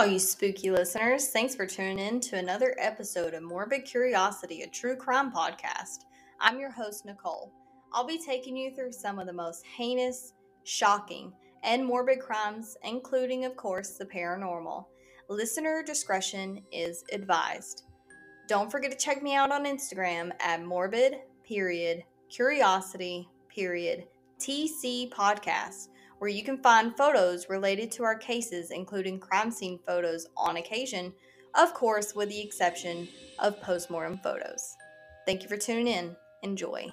All you spooky listeners. Thanks for tuning in to another episode of Morbid Curiosity, a true crime podcast. I'm your host, Nicole. I'll be taking you through some of the most heinous, shocking, and morbid crimes, including, of course, the paranormal. Listener discretion is advised. Don't forget to check me out on Instagram at morbid period curiosity period TC podcast where you can find photos related to our cases, including crime scene photos on occasion, of course, with the exception of postmortem photos. Thank you for tuning in. Enjoy.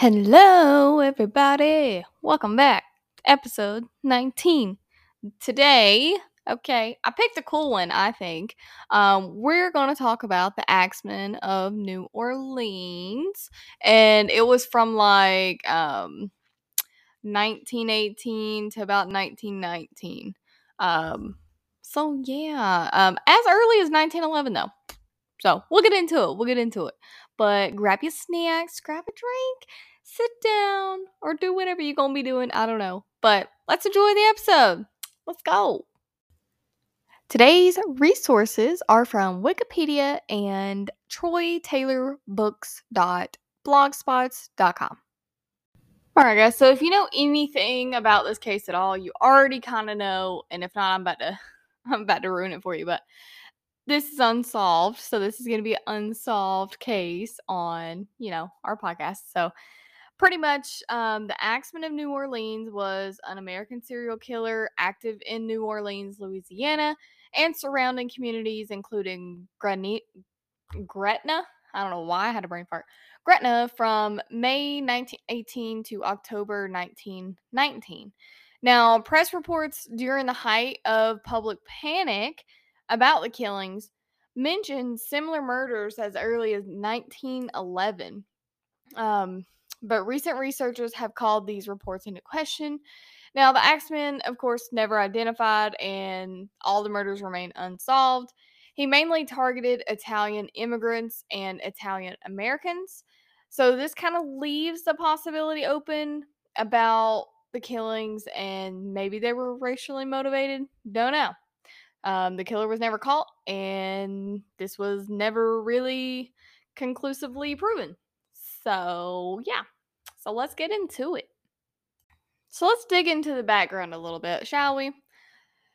Hello, everybody. Welcome back. Episode 19. Today, okay, I picked a cool one, I think. Um, we're going to talk about the Axeman of New Orleans. And it was from like um, 1918 to about 1919. Um, so, yeah, um, as early as 1911, though. So, we'll get into it. We'll get into it. But grab your snacks, grab a drink, sit down, or do whatever you're going to be doing. I don't know. But let's enjoy the episode. Let's go. Today's resources are from Wikipedia and TroyTaylorBooks.blogspots.com. All right, guys. So if you know anything about this case at all, you already kind of know, and if not, I'm about to, I'm about to ruin it for you. But this is unsolved, so this is going to be an unsolved case on, you know, our podcast. So pretty much um, the axeman of new orleans was an american serial killer active in new orleans louisiana and surrounding communities including Gretna, gretna i don't know why i had a brain fart gretna from may 1918 to october 1919 now press reports during the height of public panic about the killings mentioned similar murders as early as 1911 um, but recent researchers have called these reports into question. Now, the Axeman, of course, never identified, and all the murders remain unsolved. He mainly targeted Italian immigrants and Italian Americans. So, this kind of leaves the possibility open about the killings and maybe they were racially motivated. Don't know. Um, the killer was never caught, and this was never really conclusively proven. So, yeah. So let's get into it. So let's dig into the background a little bit, shall we?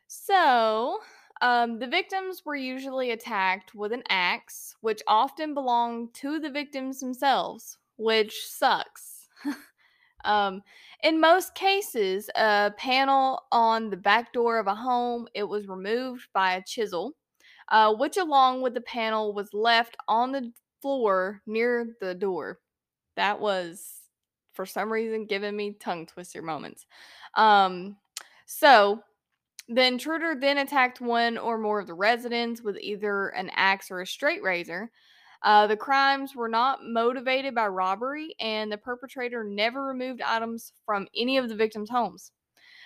So, um, the victims were usually attacked with an axe, which often belonged to the victims themselves, which sucks. um, in most cases, a panel on the back door of a home it was removed by a chisel, uh, which, along with the panel, was left on the floor near the door that was for some reason giving me tongue twister moments. Um, so the intruder then attacked one or more of the residents with either an axe or a straight razor. Uh, the crimes were not motivated by robbery, and the perpetrator never removed items from any of the victims' homes.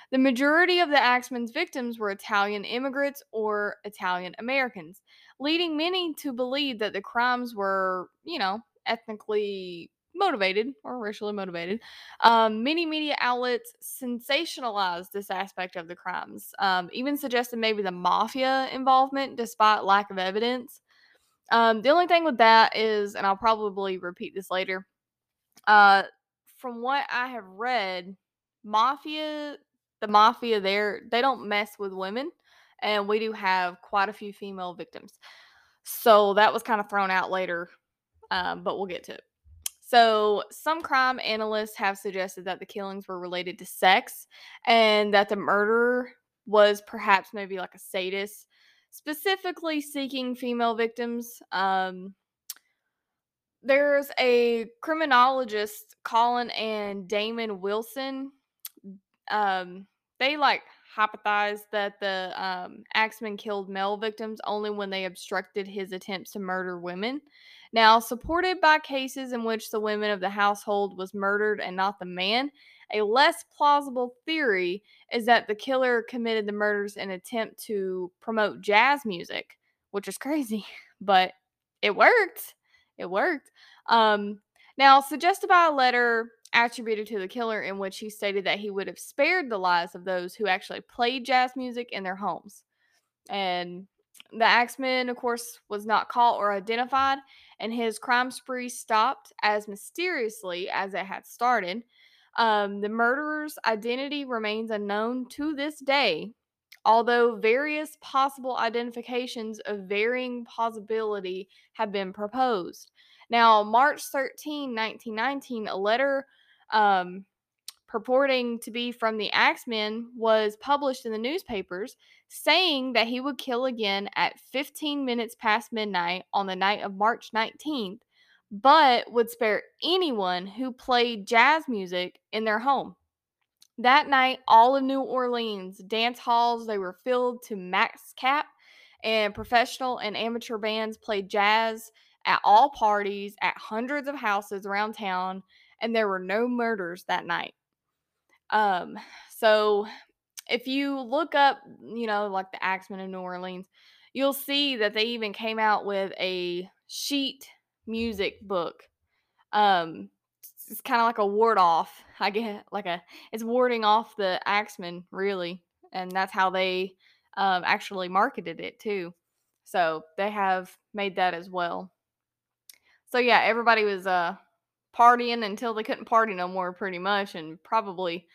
The majority of the Axeman's victims were Italian immigrants or Italian Americans, leading many to believe that the crimes were, you know, ethnically motivated or racially motivated. Um, many media outlets sensationalized this aspect of the crimes, um, even suggested maybe the mafia involvement despite lack of evidence. Um, the only thing with that is, and I'll probably repeat this later, uh, from what I have read, mafia, the mafia there, they don't mess with women, and we do have quite a few female victims. So that was kind of thrown out later, um, but we'll get to it. So, some crime analysts have suggested that the killings were related to sex and that the murderer was perhaps maybe like a sadist, specifically seeking female victims. Um, there's a criminologist, Colin and Damon Wilson. Um, they like hypothesized that the um, axeman killed male victims only when they obstructed his attempts to murder women. Now, supported by cases in which the women of the household was murdered and not the man, a less plausible theory is that the killer committed the murders in an attempt to promote jazz music, which is crazy, but it worked. It worked. Um, now, suggested by a letter attributed to the killer in which he stated that he would have spared the lives of those who actually played jazz music in their homes. And the axeman, of course, was not caught or identified, and his crime spree stopped as mysteriously as it had started. Um, the murderer's identity remains unknown to this day, although various possible identifications of varying possibility have been proposed. Now, March 13, 1919, a letter um, purporting to be from the Axeman was published in the newspapers saying that he would kill again at 15 minutes past midnight on the night of March 19th, but would spare anyone who played jazz music in their home. That night, all of New Orleans dance halls they were filled to max cap, and professional and amateur bands played jazz at all parties at hundreds of houses around town, and there were no murders that night. Um, so if you look up, you know, like the Axeman of New Orleans, you'll see that they even came out with a sheet music book. Um, it's kind of like a ward off. I get like a it's warding off the Axeman really, and that's how they um, actually marketed it too. So they have made that as well. So yeah, everybody was uh partying until they couldn't party no more, pretty much, and probably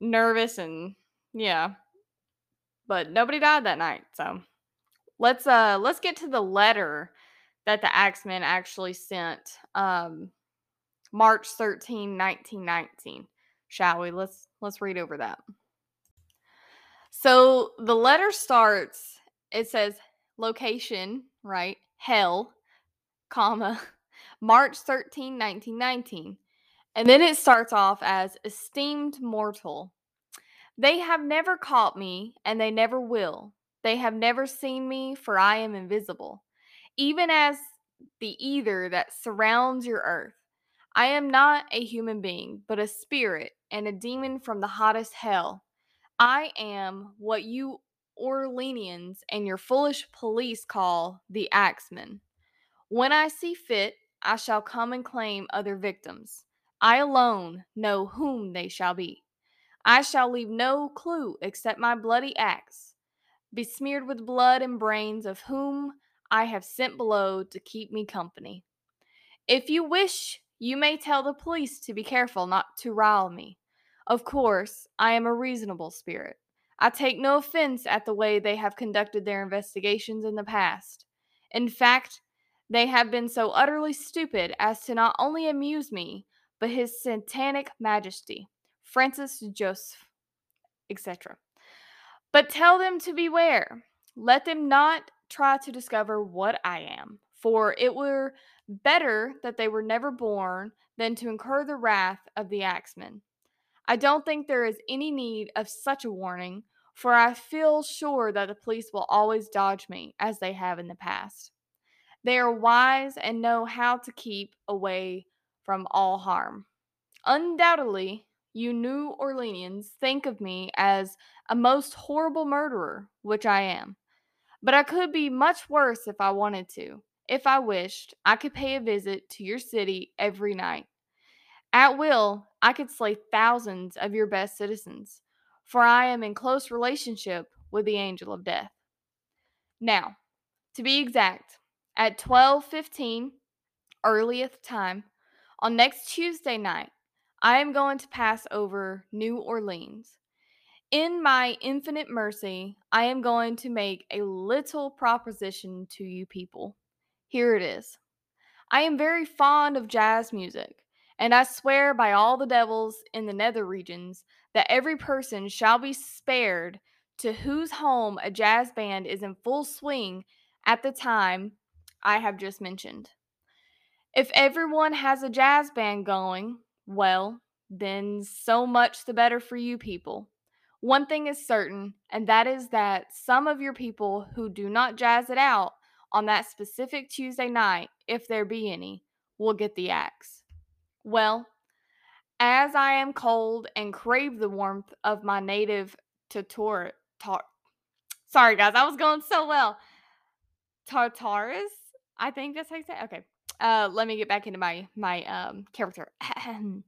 nervous and yeah. But nobody died that night, so let's uh let's get to the letter that the Axeman actually sent um March 13, 1919. Shall we? Let's let's read over that. So the letter starts, it says location, right? Hell, comma, March 13, 1919. And then it starts off as esteemed mortal. They have never caught me, and they never will. They have never seen me, for I am invisible, even as the ether that surrounds your earth. I am not a human being, but a spirit and a demon from the hottest hell. I am what you Orleanians and your foolish police call the Axeman. When I see fit, I shall come and claim other victims. I alone know whom they shall be. I shall leave no clue except my bloody axe, besmeared with blood and brains of whom I have sent below to keep me company. If you wish, you may tell the police to be careful not to rile me. Of course, I am a reasonable spirit. I take no offense at the way they have conducted their investigations in the past. In fact, they have been so utterly stupid as to not only amuse me, but his satanic majesty, Francis Joseph, etc. But tell them to beware. Let them not try to discover what I am, for it were better that they were never born than to incur the wrath of the axeman. I don't think there is any need of such a warning, for I feel sure that the police will always dodge me, as they have in the past. They are wise and know how to keep away from all harm. Undoubtedly, you New Orleanians think of me as a most horrible murderer, which I am. But I could be much worse if I wanted to. If I wished, I could pay a visit to your city every night. At will, I could slay thousands of your best citizens, for I am in close relationship with the angel of death. Now, to be exact, at 12:15 earliest time on next Tuesday night, I am going to pass over New Orleans. In my infinite mercy, I am going to make a little proposition to you people. Here it is. I am very fond of jazz music, and I swear by all the devils in the nether regions that every person shall be spared to whose home a jazz band is in full swing at the time I have just mentioned. If everyone has a jazz band going, well, then so much the better for you people. One thing is certain, and that is that some of your people who do not jazz it out on that specific Tuesday night, if there be any, will get the axe. Well, as I am cold and crave the warmth of my native Tator, tar, sorry guys, I was going so well. Tartarus, I think that's how you say. It. Okay, uh, let me get back into my my um character. and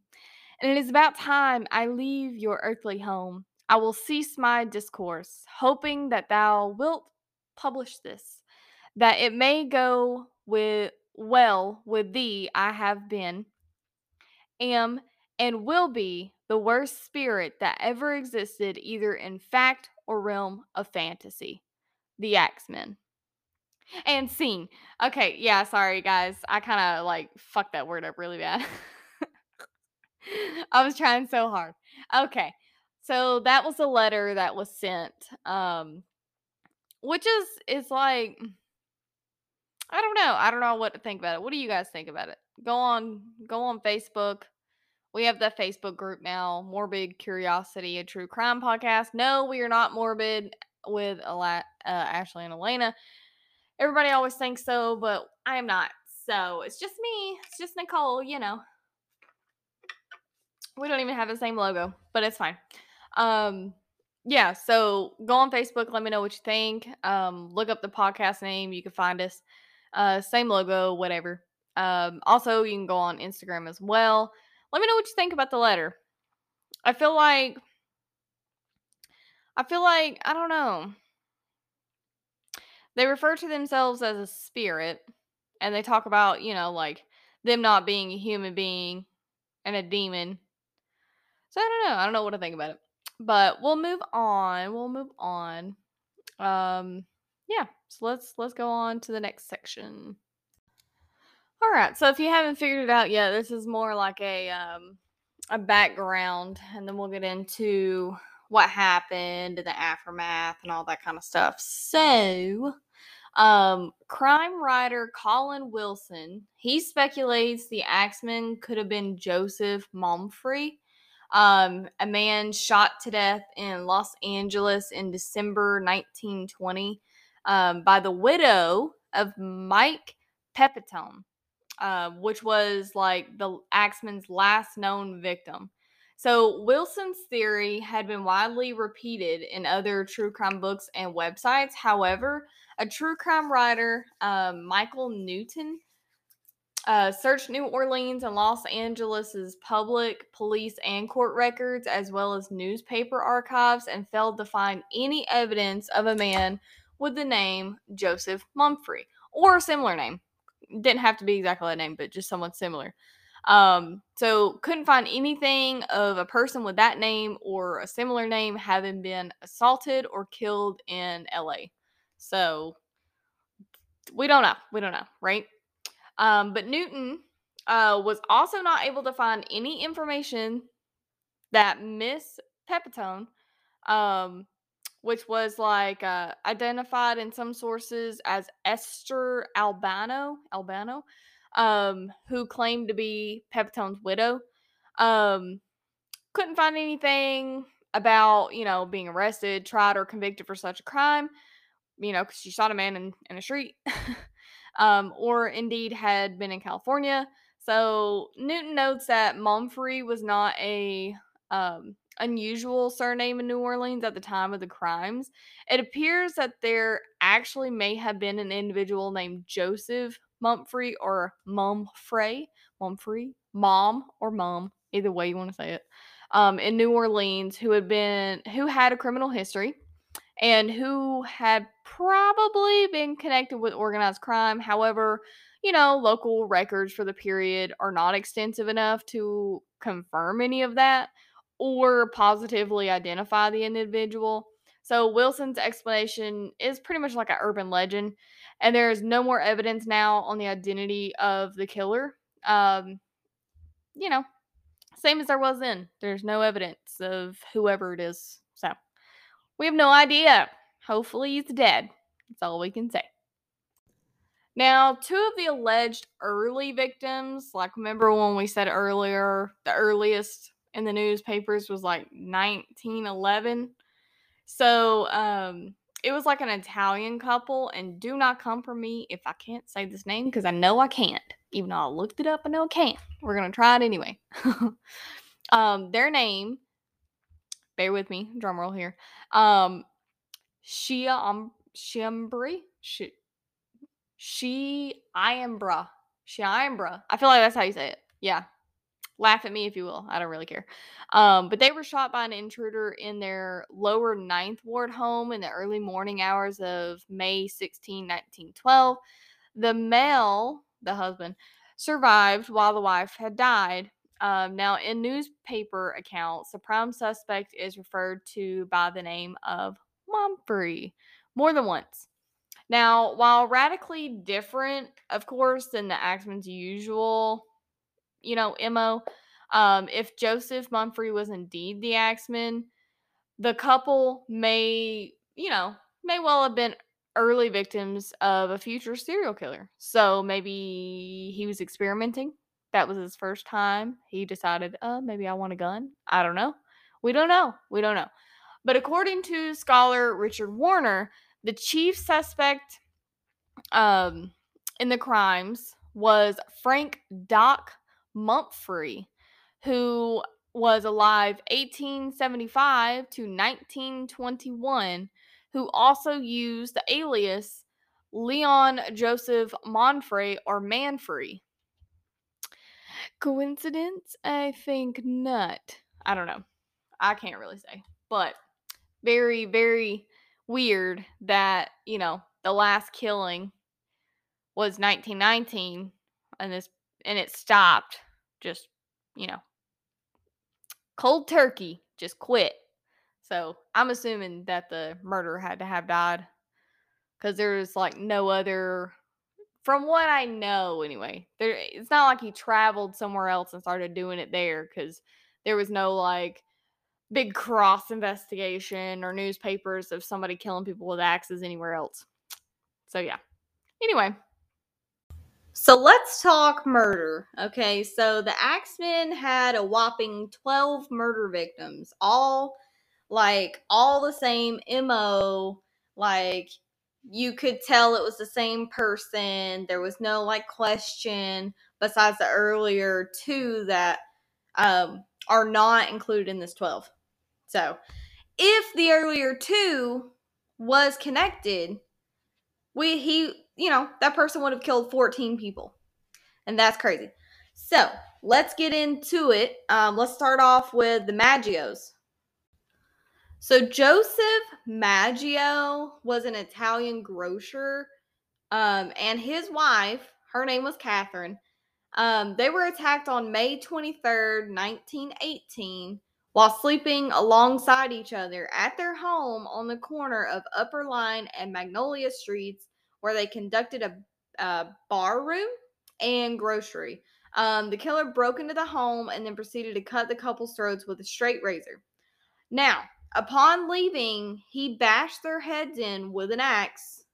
it is about time I leave your earthly home. I will cease my discourse, hoping that thou wilt publish this, that it may go with well with thee. I have been, am, and will be the worst spirit that ever existed, either in fact or realm of fantasy. The Axeman. And scene. Okay, yeah, sorry guys. I kind of like fucked that word up really bad. I was trying so hard. Okay. So that was a letter that was sent um which is is like I don't know. I don't know what to think about it. What do you guys think about it? Go on go on Facebook. We have the Facebook group now, Morbid Curiosity, a true crime podcast. No, we are not morbid with uh, Ashley and Alaina. Everybody always thinks so, but I am not. So it's just me. It's just Nicole, you know. We don't even have the same logo, but it's fine. Um, yeah, so go on Facebook, let me know what you think. Um, look up the podcast name, you can find us. Uh, same logo, whatever. Um, also, you can go on Instagram as well. Let me know what you think about the letter. I feel like I feel like I don't know. They refer to themselves as a spirit and they talk about, you know, like them not being a human being and a demon. So I don't know. I don't know what to think about it. But we'll move on. We'll move on. Um yeah, so let's let's go on to the next section. All right. So if you haven't figured it out yet, this is more like a um a background and then we'll get into what happened and the aftermath and all that kind of stuff. So, um, crime writer Colin Wilson he speculates the axeman could have been Joseph Mumfre, um, a man shot to death in Los Angeles in December 1920 um, by the widow of Mike Pepitone, uh, which was like the axeman's last known victim. So, Wilson's theory had been widely repeated in other true crime books and websites. However, a true crime writer, um, Michael Newton, uh, searched New Orleans and Los Angeles's public, police, and court records, as well as newspaper archives, and failed to find any evidence of a man with the name Joseph Mumfre or a similar name. Didn't have to be exactly that name, but just someone similar. Um, so couldn't find anything of a person with that name or a similar name having been assaulted or killed in LA. So we don't know. We don't know, right? Um, but Newton uh, was also not able to find any information that Miss Pepitone, um, which was like uh, identified in some sources as Esther Albano, Albano, um, who claimed to be Pepitone's widow. Um, couldn't find anything about, you know, being arrested, tried, or convicted for such a crime, you know, because she shot a man in, in a street, um, or indeed had been in California. So Newton notes that Mumfre was not a um, unusual surname in New Orleans at the time of the crimes. It appears that there actually may have been an individual named Joseph Mumfre or Mumfre, Mumfre, Mom or Mum, either way you want to say it, um, in New Orleans who had been who had a criminal history and who had probably been connected with organized crime. However, you know, local records for the period are not extensive enough to confirm any of that or positively identify the individual. So Wilson's explanation is pretty much like an urban legend and there is no more evidence now on the identity of the killer. Um, you know, same as there was then. There's no evidence of whoever it is. So we have no idea. Hopefully he's dead. That's all we can say. Now, two of the alleged early victims, like remember when we said earlier, the earliest in the newspapers was like 1911. So, um, it was like an Italian couple, and do not come for me if I can't say this name because I know I can't. Even though I looked it up, I know I can't. We're gonna try it anyway. um, their name, bear with me, drum roll here. Um, Shia um Shimbri, she, she Iambra, Shiambra. I feel like that's how you say it. Yeah, laugh at me if you will. I don't really care. Um, but they were shot by an intruder in their lower ninth ward home in the early morning hours of May 16, 1912. The male, the husband, survived while the wife had died. Um, now, in newspaper accounts, the prime suspect is referred to by the name of Mumphrey more than once. Now, while radically different, of course, than the Axeman's usual you know, MO. Um, if Joseph Mumphrey was indeed the Axeman, the couple may, you know, may well have been early victims of a future serial killer. So maybe he was experimenting. That was his first time. He decided, uh, maybe I want a gun. I don't know. We don't know. We don't know. But according to scholar Richard Warner, the chief suspect um, in the crimes was Frank Doc Mumphrey, who was alive 1875 to 1921, who also used the alias Leon Joseph Monfrey or Manfrey. Coincidence? I think not. I don't know. I can't really say. But very, very weird that, you know, the last killing was 1919 and this and it stopped. Just, you know, cold turkey, just quit. So I'm assuming that the murderer had to have died because there's like no other, from what I know anyway. There, it's not like he traveled somewhere else and started doing it there because there was no like big cross investigation or newspapers of somebody killing people with axes anywhere else. So yeah. Anyway, so let's talk murder. Okay, so the Axeman had a whopping 12 murder victims, all like all the same MO. Like you could tell it was the same person. There was no like question besides the earlier two that um, are not included in this 12. So if the earlier two was connected, we he you know, that person would have killed 14 people. And that's crazy. So let's get into it. Um, let's start off with the Maggios. So Joseph Maggio was an Italian grocer, um, and his wife, her name was Catherine. Um, they were attacked on May 23rd, 1918, while sleeping alongside each other at their home on the corner of Upper Line and Magnolia Streets where they conducted a, a bar room and grocery. Um, the killer broke into the home and then proceeded to cut the couple's throats with a straight razor. Now, upon leaving, he bashed their heads in with an axe.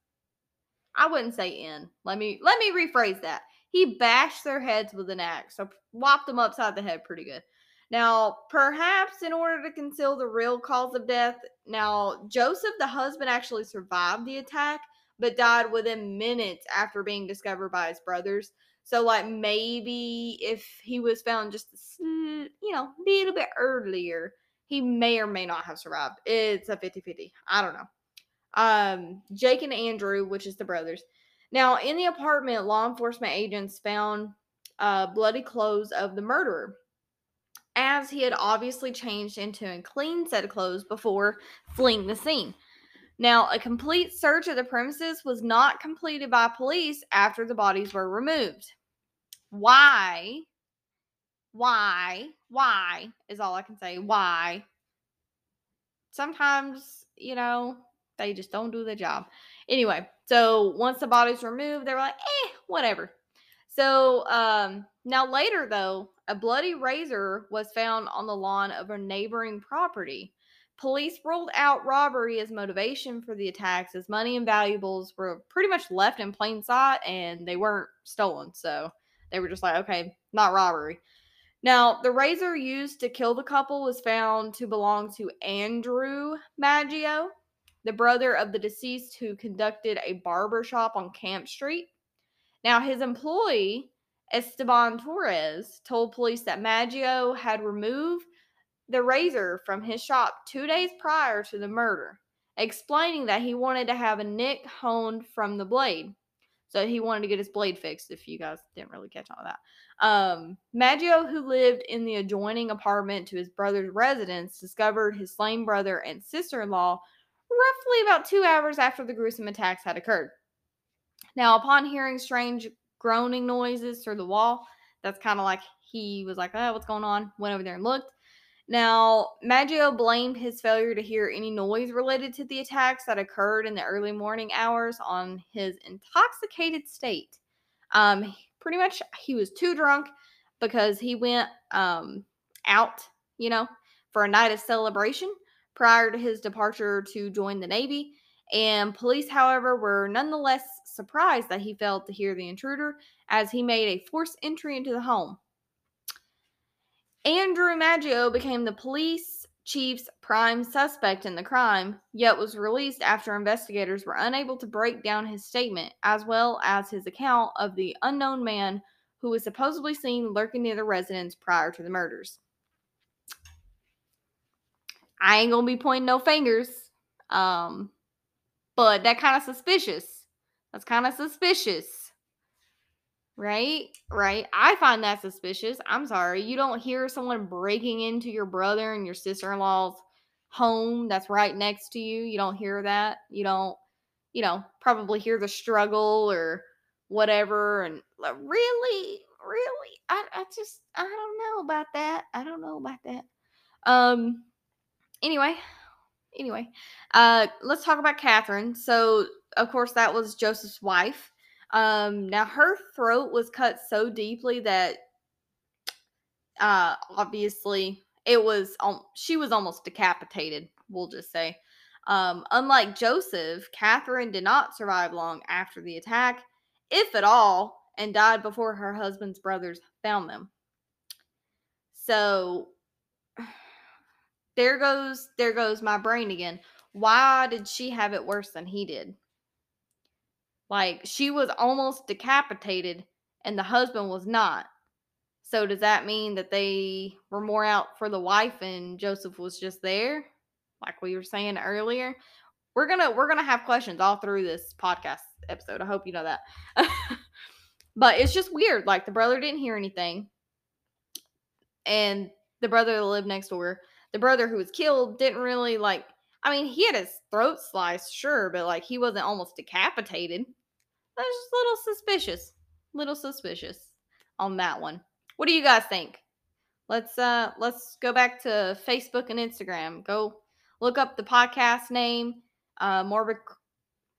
I wouldn't say in. Let me let me rephrase that. He bashed their heads with an axe, so whopped them upside the head pretty good. Now, perhaps in order to conceal the real cause of death, now Joseph, the husband, actually survived the attack, but died within minutes after being discovered by his brothers. So, like, maybe if he was found just, you know, a little bit earlier, he may or may not have survived. It's a 50 50. I don't know. Um, Jake and Andrew, which is the brothers. Now, in the apartment, law enforcement agents found uh, bloody clothes of the murderer, as he had obviously changed into a clean set of clothes before fleeing the scene. Now, a complete search of the premises was not completed by police after the bodies were removed. Why? Why? Why is all I can say. Why? Sometimes, you know, they just don't do the job. Anyway, so once the bodies were removed, they were like, eh, whatever. So um, now later, though, a bloody razor was found on the lawn of a neighboring property. Police ruled out robbery as motivation for the attacks, as money and valuables were pretty much left in plain sight and they weren't stolen. So they were just like, okay, not robbery. Now, the razor used to kill the couple was found to belong to Andrew Maggio, the brother of the deceased who conducted a barber shop on Camp Street. Now, his employee, Esteban Torres, told police that Maggio had removed the razor from his shop two days prior to the murder, explaining that he wanted to have a nick honed from the blade. So he wanted to get his blade fixed, if you guys didn't really catch on that. Um, Maggio, who lived in the adjoining apartment to his brother's residence, discovered his slain brother and sister in law roughly about two hours after the gruesome attacks had occurred. Now, upon hearing strange groaning noises through the wall, that's kind of like he was like, oh, what's going on? Went over there and looked. Now, Maggio blamed his failure to hear any noise related to the attacks that occurred in the early morning hours on his intoxicated state. Um, pretty much, he was too drunk because he went um, out, you know, for a night of celebration prior to his departure to join the Navy. And police, however, were nonetheless surprised that he failed to hear the intruder as he made a forced entry into the home. Andrew Maggio became the police chief's prime suspect in the crime, yet was released after investigators were unable to break down his statement, as well as his account of the unknown man who was supposedly seen lurking near the residence prior to the murders. I ain't gonna be pointing no fingers, um, but that kind of suspicious. That's kind of suspicious. Right? Right. I find that suspicious. I'm sorry. You don't hear someone breaking into your brother and your sister in law's home that's right next to you. You don't hear that. You don't, you know, probably hear the struggle or whatever. And like, really, really, I, I just, I don't know about that. I don't know about that. Um, anyway, anyway, uh, let's talk about Catherine. So, of course, that was Joseph's wife. Um, now her throat was cut so deeply that uh obviously it was um, she was almost decapitated, we'll just say. Um, unlike Joseph, Catherine did not survive long after the attack, if at all, and died before her husband's brothers found them. So there goes there goes my brain again. Why did she have it worse than he did? Like she was almost decapitated and the husband was not. So does that mean that they were more out for the wife and Joseph was just there? Like we were saying earlier. We're gonna we're gonna have questions all through this podcast episode. I hope you know that. but it's just weird. Like the brother didn't hear anything. And the brother that lived next door, the brother who was killed didn't really like I mean, he had his throat sliced, sure, but like he wasn't almost decapitated. That's just a little suspicious. Little suspicious on that one. What do you guys think? Let's uh let's go back to Facebook and Instagram. Go look up the podcast name, uh Morbid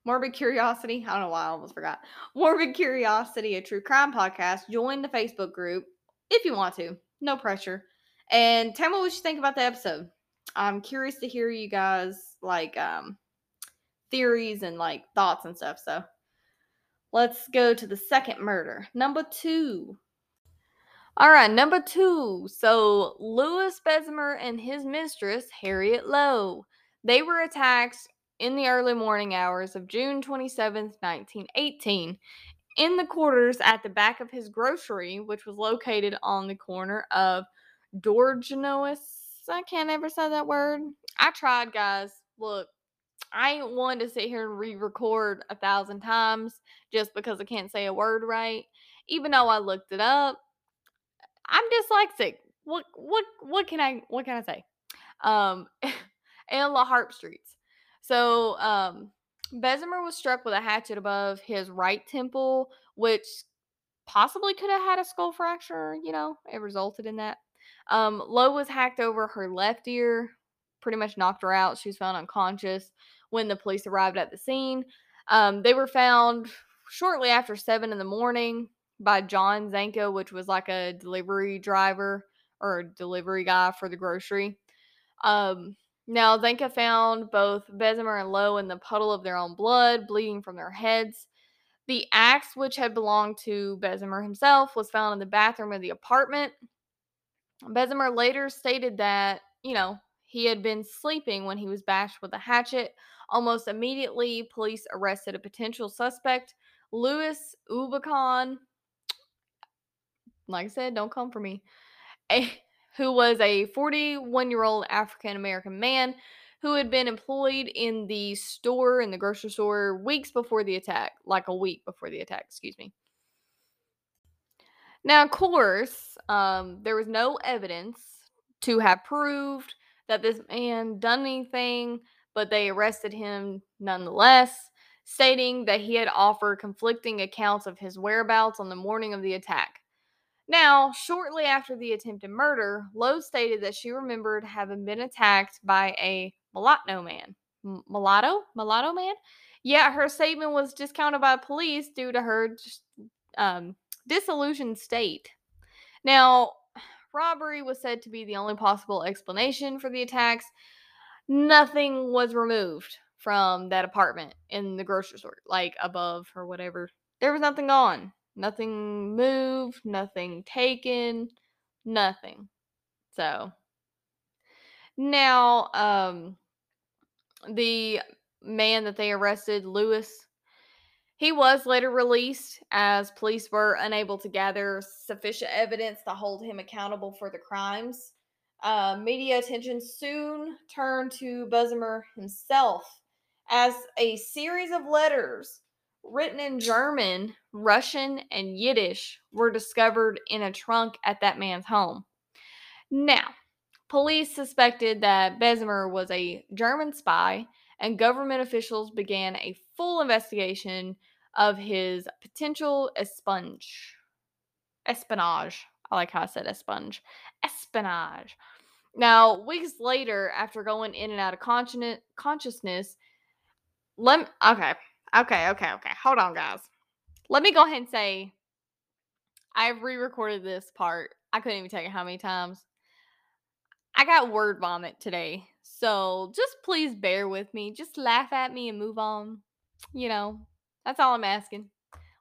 Morbid Curiosity. I don't know why I almost forgot. Morbid Curiosity, a true crime podcast. Join the Facebook group if you want to. No pressure. And tell me what you think about the episode. I'm curious to hear you guys like um theories and like thoughts and stuff. So let's go to the second murder. Number two. All right, number two. So Louis Besumer and his mistress, Harriet Lowe, they were attacked in the early morning hours of June 27th, 1918, in the quarters at the back of his grocery, which was located on the corner of Dorgenois I can't ever say that word. I tried, guys. Look, I ain't one to sit here and re-record a thousand times just because I can't say a word right. Even though I looked it up, I'm dyslexic. What what what can I what can I say? Um, and La Harpe Streets. So um, Besumer was struck with a hatchet above his right temple, which possibly could have had a skull fracture. You know, it resulted in that. Um, Lowe was hacked over her left ear, pretty much knocked her out. She was found unconscious when the police arrived at the scene. Um, they were found shortly after seven in the morning by John Zanca, which was like a delivery driver or delivery guy for the grocery. Um, Now, Zanca found both Besumer and Lowe in the puddle of their own blood, bleeding from their heads. The axe, which had belonged to Besumer himself, was found in the bathroom of the apartment. Besumer later stated that, you know, he had been sleeping when he was bashed with a hatchet. Almost immediately, police arrested a potential suspect, Louis Oubicon. Like I said, don't come for me. A, who was a 41 year old African American man who had been employed in the store, in the grocery store, weeks before the attack, like a week before the attack, excuse me. Now, of course, um, there was no evidence to have proved that this man done anything, but they arrested him nonetheless, stating that he had offered conflicting accounts of his whereabouts on the morning of the attack. Now, shortly after the attempted murder, Lowe stated that she remembered having been attacked by a mulatto man. M- mulatto? Mulatto man? Yet her statement was discounted by police due to her um, disillusioned state. Now, robbery was said to be the only possible explanation for the attacks. Nothing was removed from that apartment in the grocery store, like above or whatever. There was nothing gone. Nothing moved, nothing taken, nothing. So now um the man that they arrested, Lewis, he was later released as police were unable to gather sufficient evidence to hold him accountable for the crimes. Uh, media attention soon turned to Besumer himself as a series of letters written in German, Russian, and Yiddish were discovered in a trunk at that man's home. Now, police suspected that Besumer was a German spy, and government officials began a full investigation of his potential espionage. Espionage. I like how I said espionage. Espionage. Now, weeks later, after going in and out of consciousness, let me, okay, okay, okay, okay. Hold on, guys. Let me go ahead and say I've re-recorded this part. I couldn't even tell you how many times. I got word vomit today. So just please bear with me. Just laugh at me and move on. You know, that's all I'm asking.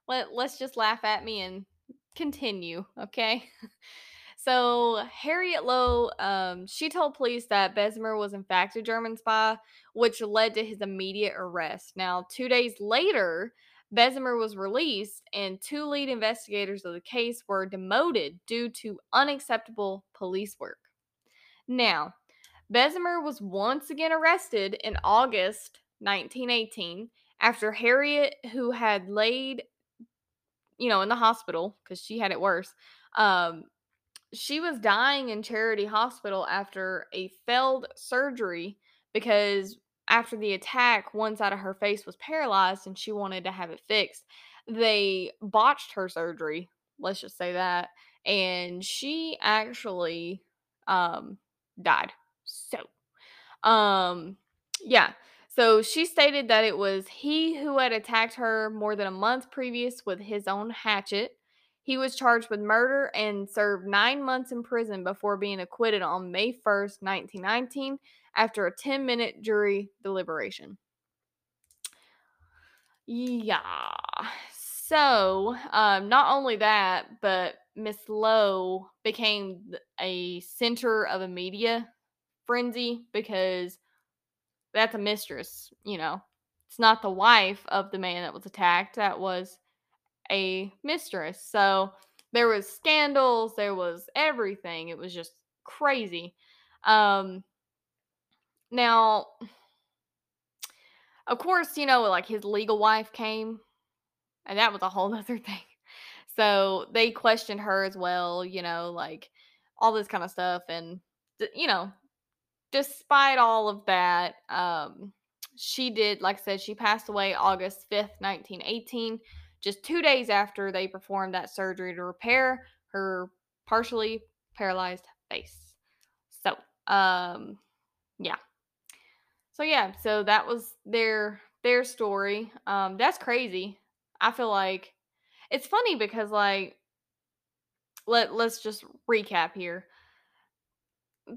Let let's just laugh at me and continue, okay? So Harriet Lowe, um, she told police that Besumer was in fact a German spy, which led to his immediate arrest. Now, two days later, Besumer was released, and two lead investigators of the case were demoted due to unacceptable police work. Now, Besumer was once again arrested in August 1918 after Harriet, who had laid, you know, in the hospital because she had it worse, um, she was dying in Charity Hospital after a failed surgery because after the attack, one side of her face was paralyzed and she wanted to have it fixed. They botched her surgery, let's just say that, and she actually um died. So, um yeah. So she stated that it was he who had attacked her more than a month previous with his own hatchet he was charged with murder and served nine months in prison before being acquitted on May 1st, 1919, after a 10 minute jury deliberation. Yeah. So, um, not only that, but Miss Lowe became a center of a media frenzy because that's a mistress, you know. It's not the wife of the man that was attacked. That was a mistress. So there was scandals, there was everything. It was just crazy. Um now of course, you know, like his legal wife came and that was a whole other thing. So they questioned her as well, you know, like all this kind of stuff and you know, despite all of that, um she did like I said she passed away August 5th, 1918 just two days after they performed that surgery to repair her partially paralyzed face. So, um, yeah. So yeah, so that was their their story. Um, that's crazy. I feel like it's funny because like let let's just recap here.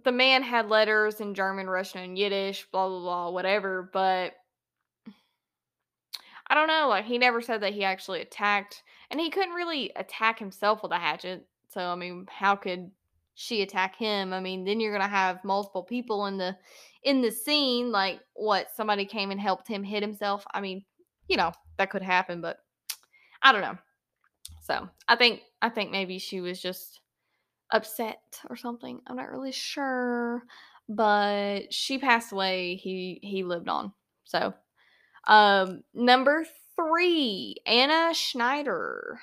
The man had letters in German, Russian, and Yiddish, blah blah blah, whatever, but I don't know, like he never said that he actually attacked and he couldn't really attack himself with a hatchet. So I mean, how could she attack him? I mean, then you're going to have multiple people in the in the scene like what somebody came and helped him hit himself. I mean, you know, that could happen, but I don't know. So, I think I think maybe she was just upset or something. I'm not really sure, but she passed away. He he lived on. So, um number 3, Anna Schneider.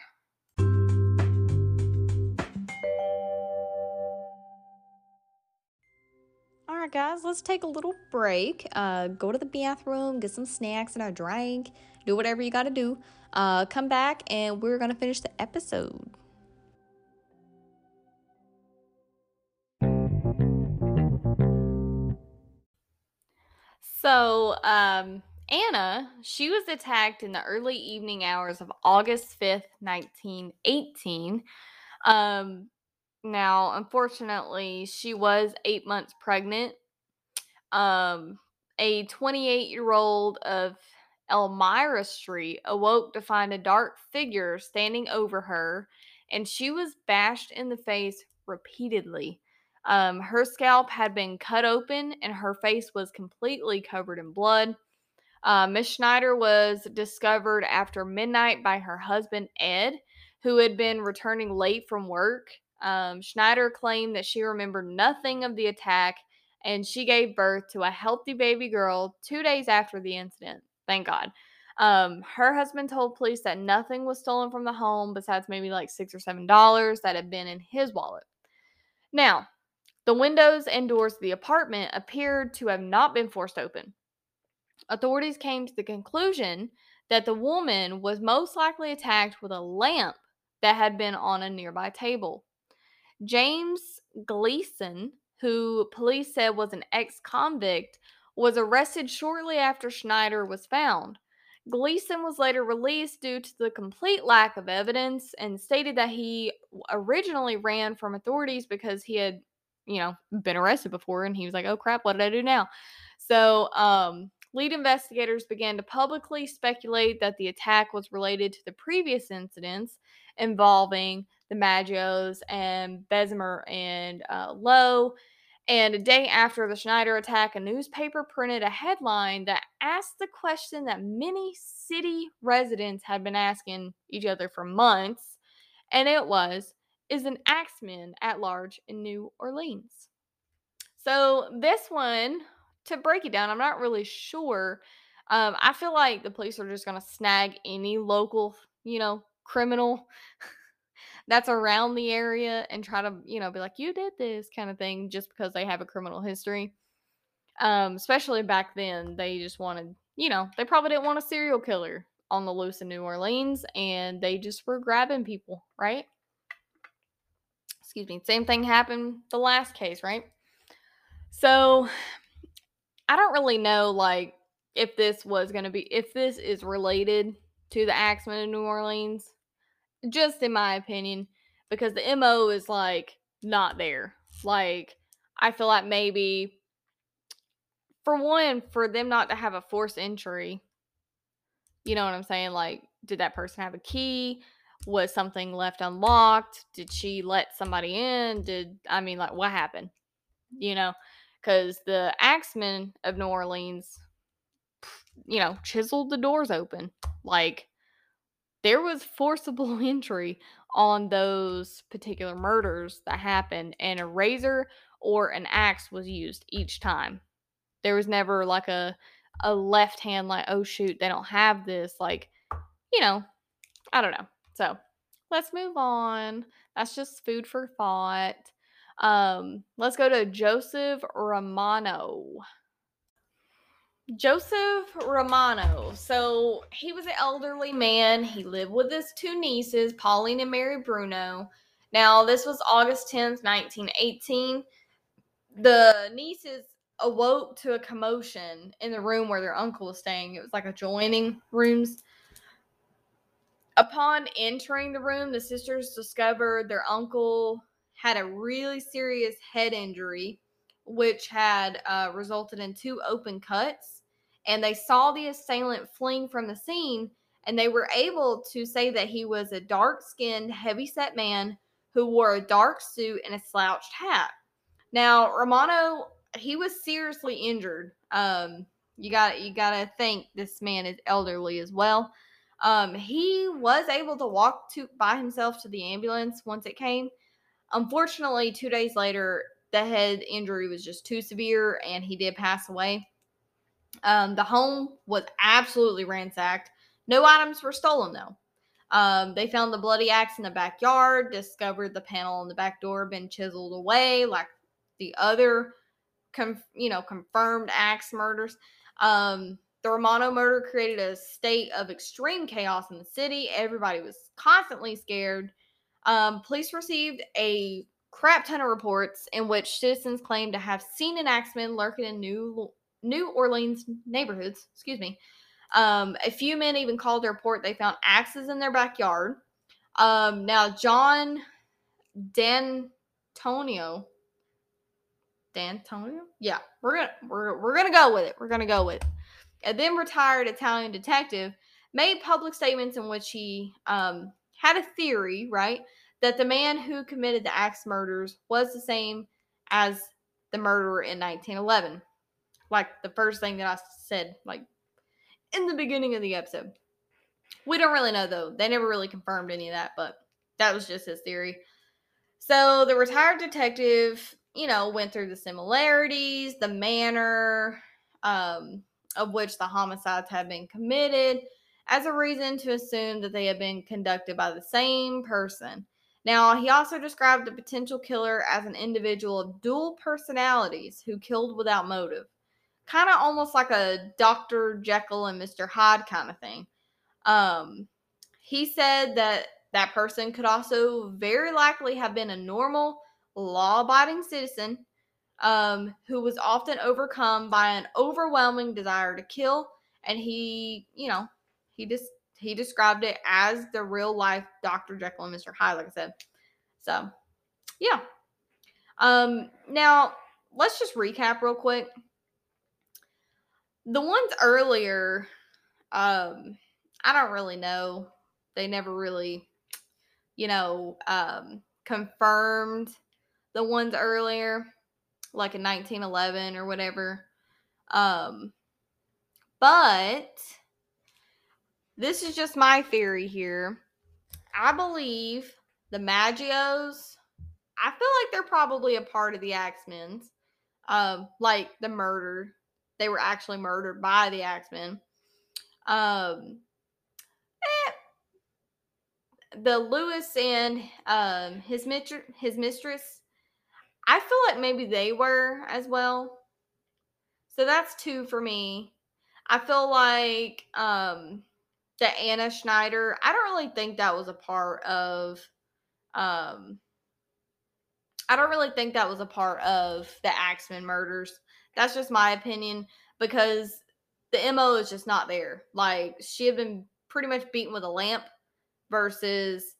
All right, guys, let's take a little break. Uh, go to the bathroom, get some snacks and a drink, do whatever you got to do. Uh, come back, and we're going to finish the episode. So, um, Anna, she was attacked in the early evening hours of August 5th, 1918. Um, now, unfortunately, she was eight months pregnant. Um, a 28 year old of Elmira Street awoke to find a dark figure standing over her, and she was bashed in the face repeatedly. Um, her scalp had been cut open, and her face was completely covered in blood. Uh, Miss Schneider was discovered after midnight by her husband, Ed, who had been returning late from work. Um, Schneider claimed that she remembered nothing of the attack and she gave birth to a healthy baby girl two days after the incident. Thank God. Um, her husband told police that nothing was stolen from the home besides maybe like six or seven dollars that had been in his wallet. Now, the windows and doors of the apartment appeared to have not been forced open. Authorities came to the conclusion that the woman was most likely attacked with a lamp that had been on a nearby table. James Gleason, who police said was an ex convict, was arrested shortly after Schneider was found. Gleason was later released due to the complete lack of evidence and stated that he originally ran from authorities because he had, you know, been arrested before and he was like, "Oh crap, what did I do now?" So, um lead investigators began to publicly speculate that the attack was related to the previous incidents involving the Maggios and Besumer and uh, Lowe. And a day after the Schneider attack, a newspaper printed a headline that asked the question that many city residents had been asking each other for months. And it was Is an axeman at large in New Orleans? So, this one to break it down, I'm not really sure. Um, I feel like the police are just going to snag any local, you know, criminal that's around the area and try to, you know, be like, you did this kind of thing just because they have a criminal history. Um, especially back then, they just wanted, you know, they probably didn't want a serial killer on the loose in New Orleans and they just were grabbing people, right? Excuse me. Same thing happened the last case, right? So I don't really know like if this was going to be if this is related to the Axeman in New Orleans, just in my opinion, because the MO is like not there. Like I feel like maybe for one, for them not to have a forced entry, you know what I'm saying? Like, did that person have a key? Was something left unlocked? Did she let somebody in? Did I mean like what happened? You know? because the axemen of New Orleans, you know, chiseled the doors open. Like there was forcible entry on those particular murders that happened, and a razor or an axe was used each time. There was never like a a left hand like oh shoot they don't have this like you know I don't know. So let's move on. That's just food for thought. Um, let's go to Joseph Romano. Joseph Romano. So he was an elderly man. He lived with his two nieces, Pauline and Mary Bruno. Now, this was August 10th, 1918. The nieces awoke to a commotion in the room where their uncle was staying. It was like adjoining rooms. Upon entering the room, the sisters discovered their uncle had a really serious head injury which had uh, resulted in two open cuts. And they saw the assailant fleeing from the scene, and they were able to say that he was a dark skinned, heavy set man who wore a dark suit and a slouched hat. Now, Romano, he was seriously injured. Um, you got you got to think this man is elderly as well. Um, he was able to walk to by himself to the ambulance once it came. Unfortunately, two days later, the head injury was just too severe, and he did pass away. Um, the home was absolutely ransacked. No items were stolen though. Um, they found the bloody axe in the backyard, discovered the panel on the back door been chiseled away like the other, com- you know, confirmed axe murders. Um, the Romano murder created a state of extreme chaos in the city. Everybody was constantly scared. Um, police received a crap ton of reports in which citizens claimed to have seen an axeman lurking in New New Orleans neighborhoods. Excuse me. Um, a few men even called to report they found axes in their backyard. Um, now, John Dantonio, Dantonio, yeah, we're gonna we're we're gonna go with it. We're gonna go with it. A then retired Italian detective made public statements in which he um, had a theory, right, that the man who committed the axe murders was the same as the murderer in 1911. Like the first thing that I said, like in the beginning of the episode. We don't really know though. They never really confirmed any of that, but that was just his theory. So the retired detective, you know, went through the similarities, the manner um, of which the homicides had been committed as a reason to assume that they had been conducted by the same person. Now, he also described the potential killer as an individual of dual personalities who killed without motive kind of almost like a Dr. Jekyll and Mr. Hyde kind of thing. Um, he said that that person could also very likely have been a normal, law abiding citizen um, who was often overcome by an overwhelming desire to kill. And he, you know, he just he described it as the real life Dr. Jekyll and Mr. Hyde, like I said. So, yeah. Um, now let's just recap real quick the ones earlier, um, I don't really know. They never really, you know, um, confirmed the ones earlier, like in 1911 or whatever. Um, but this is just my theory here. I believe the Maggios, I feel like they're probably a part of the Axemans. Um, like the murder they were actually murdered by the Axemen. Um, eh, the Lewis and um, his his mistress, I feel like maybe they were as well. So that's two for me. I feel like um, the Anna Schneider. I don't really think that was a part of. Um, I don't really think that was a part of the Axeman murders. That's just my opinion because the MO is just not there. Like she had been pretty much beaten with a lamp versus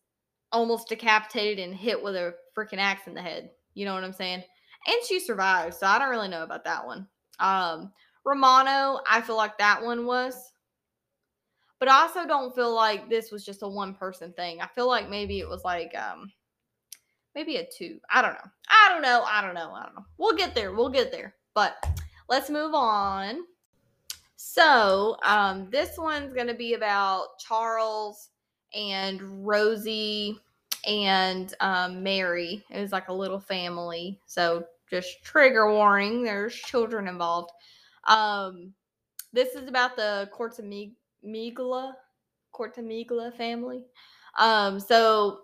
almost decapitated and hit with a freaking axe in the head. You know what I'm saying? And she survived, so I don't really know about that one. Um Romano, I feel like that one was. But I also don't feel like this was just a one person thing. I feel like maybe it was like um maybe a two. I don't know. I don't know. I don't know. I don't know. We'll get there. We'll get there. But let's move on. So, um, this one's going to be about Charles and Rosie and um, Mary. It was like a little family. So, just trigger warning there's children involved. Um, this is about the Cortimiglia, Cortimiglia family. Um, so,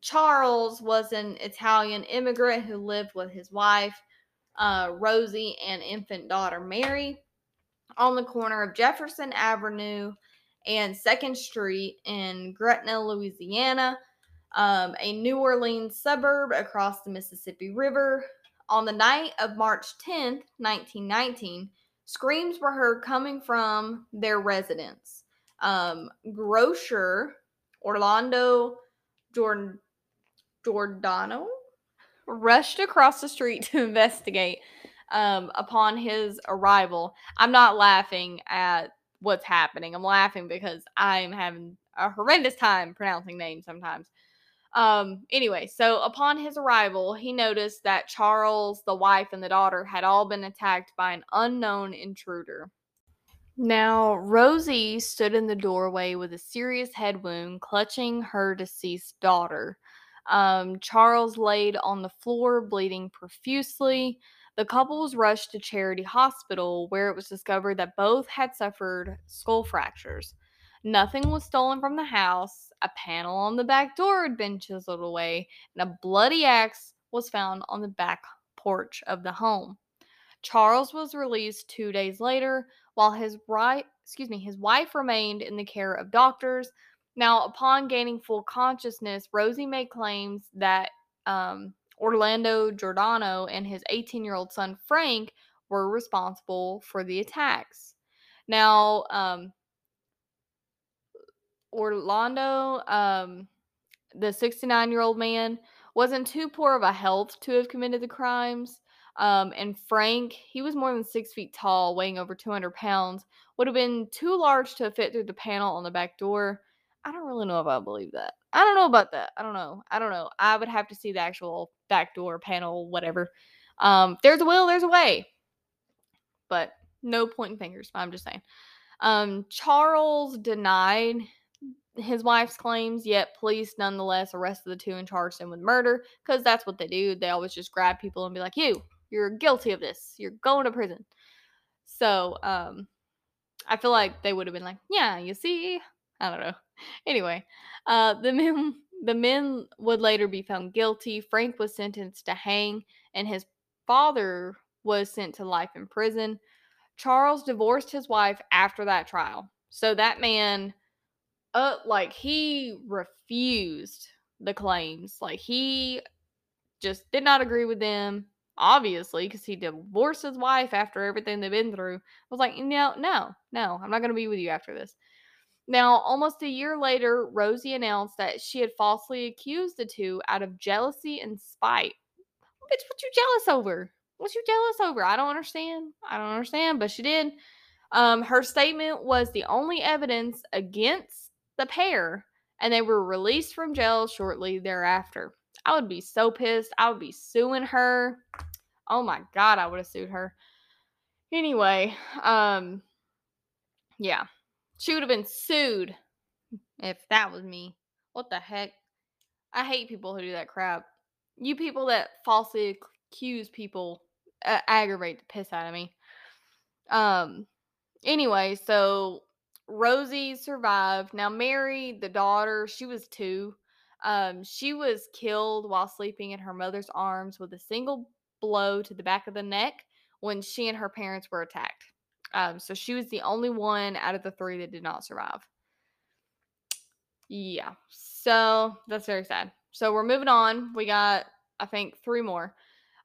Charles was an Italian immigrant who lived with his wife uh, Rosie and infant daughter Mary on the corner of Jefferson Avenue and 2nd Street in Gretna, Louisiana, um, a New Orleans suburb across the Mississippi River. On the night of March 10th, 1919, screams were heard coming from their residence. Um, grocer Orlando Jordan, Giordano rushed across the street to investigate. um, upon his arrival. I'm not laughing at what's happening. I'm laughing because I'm having a horrendous time pronouncing names sometimes. Um, anyway, so upon his arrival, he noticed that Charles, the wife, and the daughter had all been attacked by an unknown intruder. Now, Rosie stood in the doorway with a serious head wound, clutching her deceased daughter. Um, Charles laid on the floor, bleeding profusely. The couple was rushed to Charity Hospital, where it was discovered that both had suffered skull fractures. Nothing was stolen from the house. A panel on the back door had been chiseled away, and a bloody axe was found on the back porch of the home. Charles was released two days later, while his right, excuse me, his wife remained in the care of doctors. Now, upon gaining full consciousness, Rosie made claims that um, Orlando Giordano and his 18-year-old son Frank were responsible for the attacks. Now, um, Orlando, um, the 69 year old man, wasn't too poor of a health to have committed the crimes. Um, and Frank, he was more than six feet tall, weighing over 200 pounds, would have been too large to fit through the panel on the back door. I don't really know if I believe that. I don't know about that. I don't know. I don't know. I would have to see the actual back door panel, whatever. Um, there's a will, there's a way. But no pointing fingers. I'm just saying. Um, Charles denied his wife's claims, yet police nonetheless arrested the two and charged them with murder because that's what they do. They always just grab people and be like, "You, you're guilty of this. You're going to prison." So, um, I feel like they would have been like, "Yeah, you see." I don't know. Anyway, uh, the men the men would later be found guilty. Frank was sentenced to hang, and his father was sent to life in prison. Charles divorced his wife after that trial. So that man uh like he refused the claims. Like he just did not agree with them, obviously, because he divorced his wife after everything they've been through. I was like, no, no, no, I'm not gonna be with you after this. Now, almost a year later, Rosie announced that she had falsely accused the two out of jealousy and spite. Bitch, what you jealous over? What you jealous over? I don't understand. I don't understand, but she did. Um, her statement was the only evidence against the pair, and they were released from jail shortly thereafter. I would be so pissed. I would be suing her. Oh my god, I would have sued her. Anyway, um yeah. She would have been sued if that was me. What the heck? I hate people who do that crap. You people that falsely accuse people uh, aggravate the piss out of me. Um anyway, so Rosie survived. Now, Mary, the daughter, she was two. Um, she was killed while sleeping in her mother's arms with a single blow to the back of the neck when she and her parents were attacked. Um, so she was the only one out of the three that did not survive. Yeah, so that's very sad. So we're moving on. We got, I think, three more.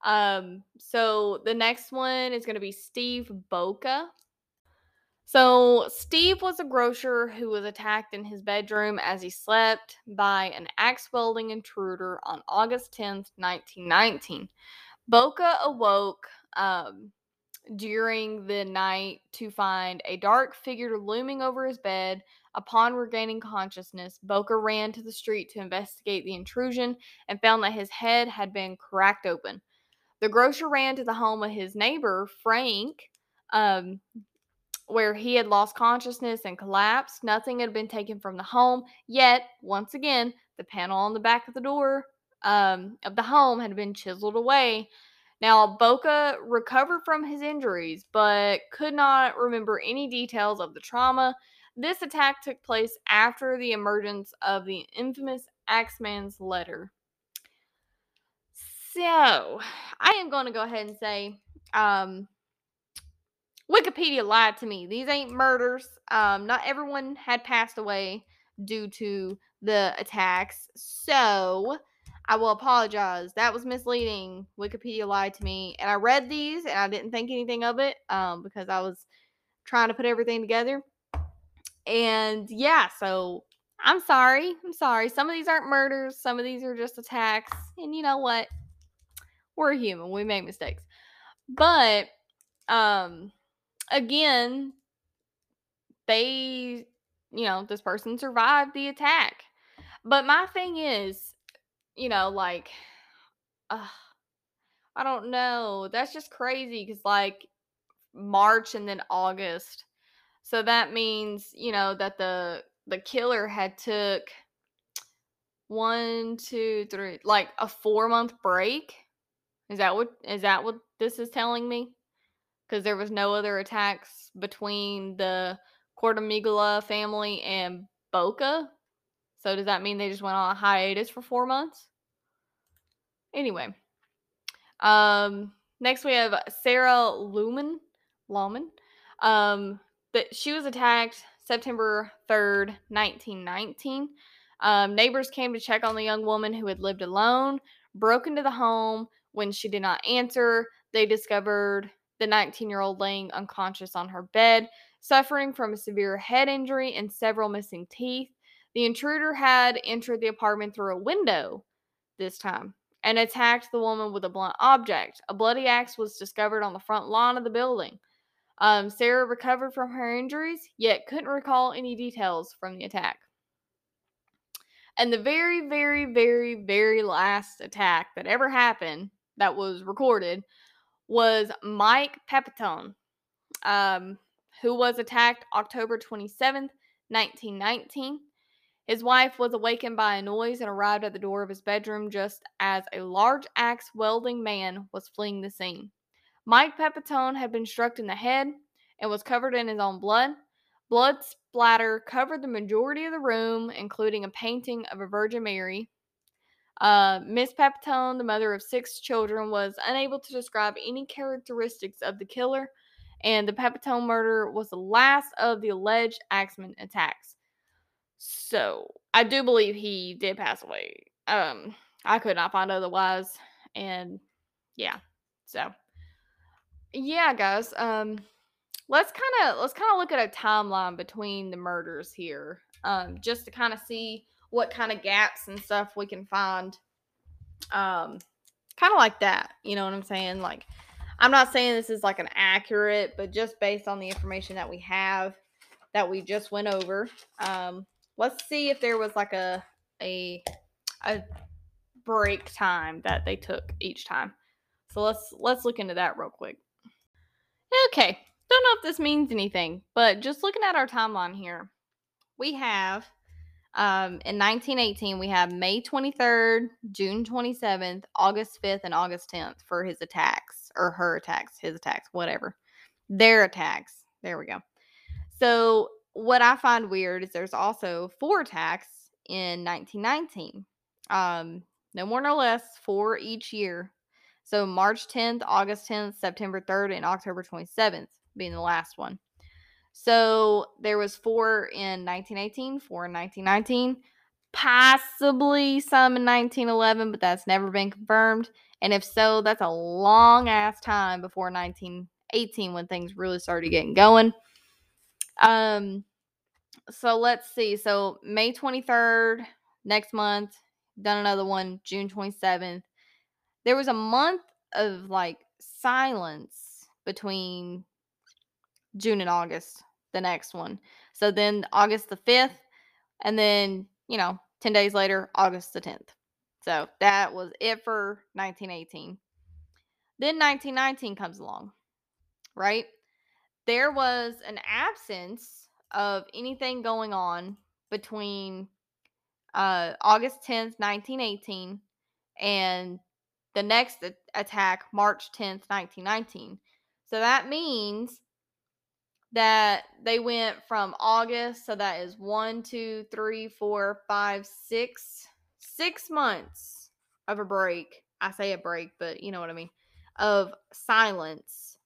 Um, so the next one is going to be Steve Boca. So, Steve was a grocer who was attacked in his bedroom as he slept by an axe wielding intruder on August 10th, 1919. Boca awoke um, during the night to find a dark figure looming over his bed. Upon regaining consciousness, Boca ran to the street to investigate the intrusion and found that his head had been cracked open. The grocer ran to the home of his neighbor, Frank, um, where he had lost consciousness and collapsed. Nothing had been taken from the home, yet, once again, the panel on the back of the door um, of the home had been chiseled away. Now, Boca recovered from his injuries, but could not remember any details of the trauma. This attack took place after the emergence of the infamous Axeman's letter. So, I am going to go ahead and say um, Wikipedia lied to me. These ain't murders. Um, not everyone had passed away due to the attacks. So I will apologize. That was misleading. Wikipedia lied to me. And I read these and I didn't think anything of it um, because I was trying to put everything together. And yeah, so I'm sorry. I'm sorry. Some of these aren't murders, some of these are just attacks. And you know what? We're human. We make mistakes. But um again, they you know, this person survived the attack. But my thing is, you know, like uh, I don't know. That's just crazy cuz like March and then August. So that means, you know, that the the killer had took one, two, three, like a four month break. Is that what is that what this is telling me? Because there was no other attacks between the Cortimiglia family and Boca. So does that mean they just went on a hiatus for four months? Anyway, um, next we have Sarah Lumen, Lumen. Um, that she was attacked September third, nineteen nineteen. Um, neighbors came to check on the young woman who had lived alone, broke into the home. When she did not answer, they discovered the 19 year old laying unconscious on her bed, suffering from a severe head injury and several missing teeth. The intruder had entered the apartment through a window this time and attacked the woman with a blunt object. A bloody axe was discovered on the front lawn of the building. Um, Sarah recovered from her injuries, yet couldn't recall any details from the attack. And the very, very, very, very last attack that ever happened that was recorded was Mike Pepitone, um, who was attacked October 27th, 1919. His wife was awakened by a noise and arrived at the door of his bedroom just as a large axe wielding man was fleeing the scene. Mike Pepitone had been struck in the head and was covered in his own blood. Blood splatter covered the majority of the room, including a painting of a Virgin Mary. Uh, Miss Pepitone, the mother of six children, was unable to describe any characteristics of the killer, and the Pepitone murder was the last of the alleged Axeman attacks. So I do believe he did pass away. Um, I could not find otherwise, and yeah, so yeah, guys. Um, let's kind of let's kind of look at a timeline between the murders here um, just to kind of see what kind of gaps and stuff we can find um, kind of like that you know what i'm saying? Like i'm not saying this is like an accurate but just based on the information that we have that we just went over um, let's see if there was like a a a break time that they took each time. So let's let's look into that real quick. Okay don't know if this means anything, but just looking at our timeline here, we have um, in 1918, we have May 23rd, June 27th, August 5th, and August 10th for his attacks or her attacks, his attacks, whatever. Their attacks. There we go. So, what I find weird is there's also four attacks in 1919. Um, no more, no less, four each year. So, March 10th, August 10th, September 3rd, and October 27th being the last one. So there was four in 1918, four in 1919, possibly some in 1911, but that's never been confirmed. And if so, that's a long ass time before 1918 when things really started getting going. Um, so let's see. So May 23rd, next month, done another one, June 27th. There was a month of like silence between June and August, the next one. So then August the 5th, and then, you know, 10 days later, August the 10th. So that was it for 1918. Then 1919 comes along, right? There was an absence of anything going on between uh, August 10th, 1918, and the next attack, March 10th, 1919. So that means that they went from August, so that is one, two, three, four, five, six, six months of a break. I say a break, but you know what I mean, of silence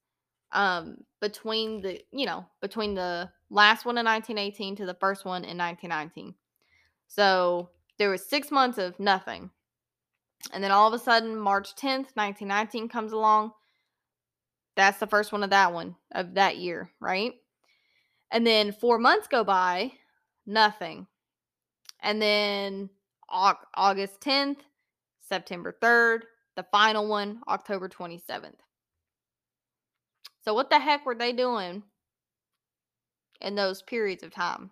um between the you know between the last one in 1918 to the first one in 1919 so there was six months of nothing and then all of a sudden march 10th 1919 comes along that's the first one of that one of that year, right? And then four months go by, nothing. And then August 10th, September 3rd, the final one, October 27th. So, what the heck were they doing in those periods of time?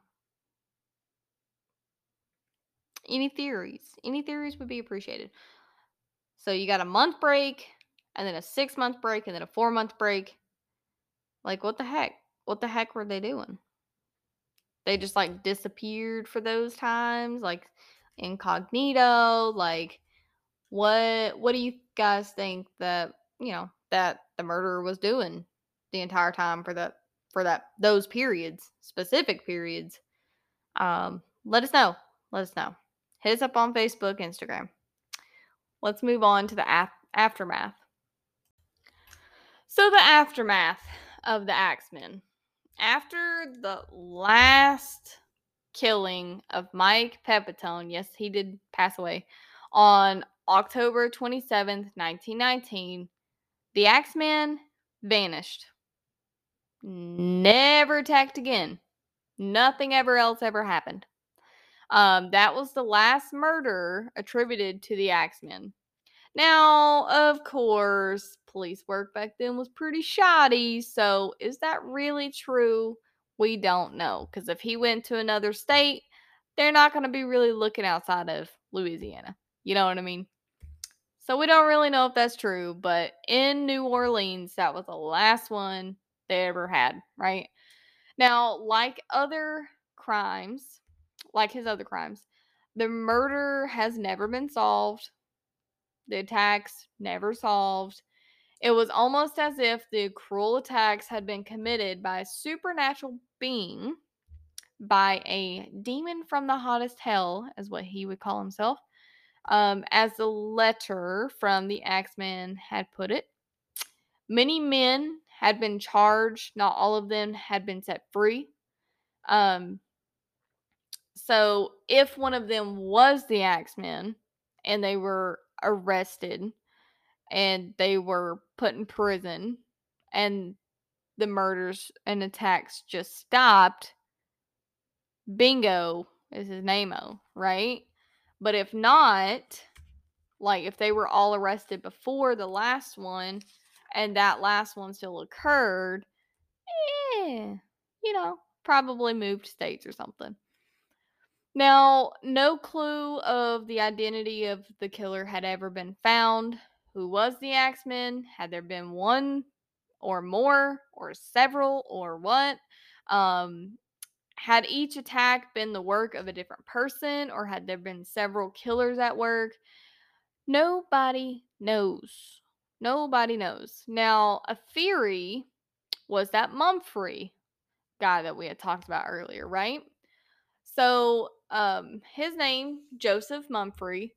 Any theories? Any theories would be appreciated. So, you got a month break, and then a six month break, and then a four month break. Like, what the heck? What the heck were they doing? They just like disappeared for those times, like incognito. Like, what? What do you guys think that you know that the murderer was doing the entire time for that for that those periods, specific periods? Um, let us know. Let us know. Hit us up on Facebook, Instagram. Let's move on to the af- aftermath. So, the aftermath of the Axemen. After the last killing of Mike Pepitone, yes, he did pass away on October 27th, 1919, the Axeman vanished. Never attacked again. Nothing ever else ever happened. Um, that was the last murder attributed to the Axemen. Now, of course, police work back then was pretty shoddy. So, is that really true? We don't know. Because if he went to another state, they're not going to be really looking outside of Louisiana. You know what I mean? So, we don't really know if that's true. But in New Orleans, that was the last one they ever had, right? Now, like other crimes, like his other crimes, the murder has never been solved. The attacks never solved. It was almost as if the cruel attacks had been committed by a supernatural being, by a demon from the hottest hell, as what he would call himself, um, as the letter from the Axeman had put it. Many men had been charged, not all of them had been set free. Um, so, if one of them was the Axeman and they were arrested and they were put in prison and the murders and attacks just stopped, bingo is his name, right? But if not, like if they were all arrested before the last one and that last one still occurred, eh, you know, probably moved states or something. Now, no clue of the identity of the killer had ever been found. Who was the Axeman? Had there been one or more or several or what? Um, had each attack been the work of a different person or had there been several killers at work? Nobody knows. Nobody knows. Now, a theory was that Mumphrey guy that we had talked about earlier, right? So, um, his name, Joseph Mumphrey,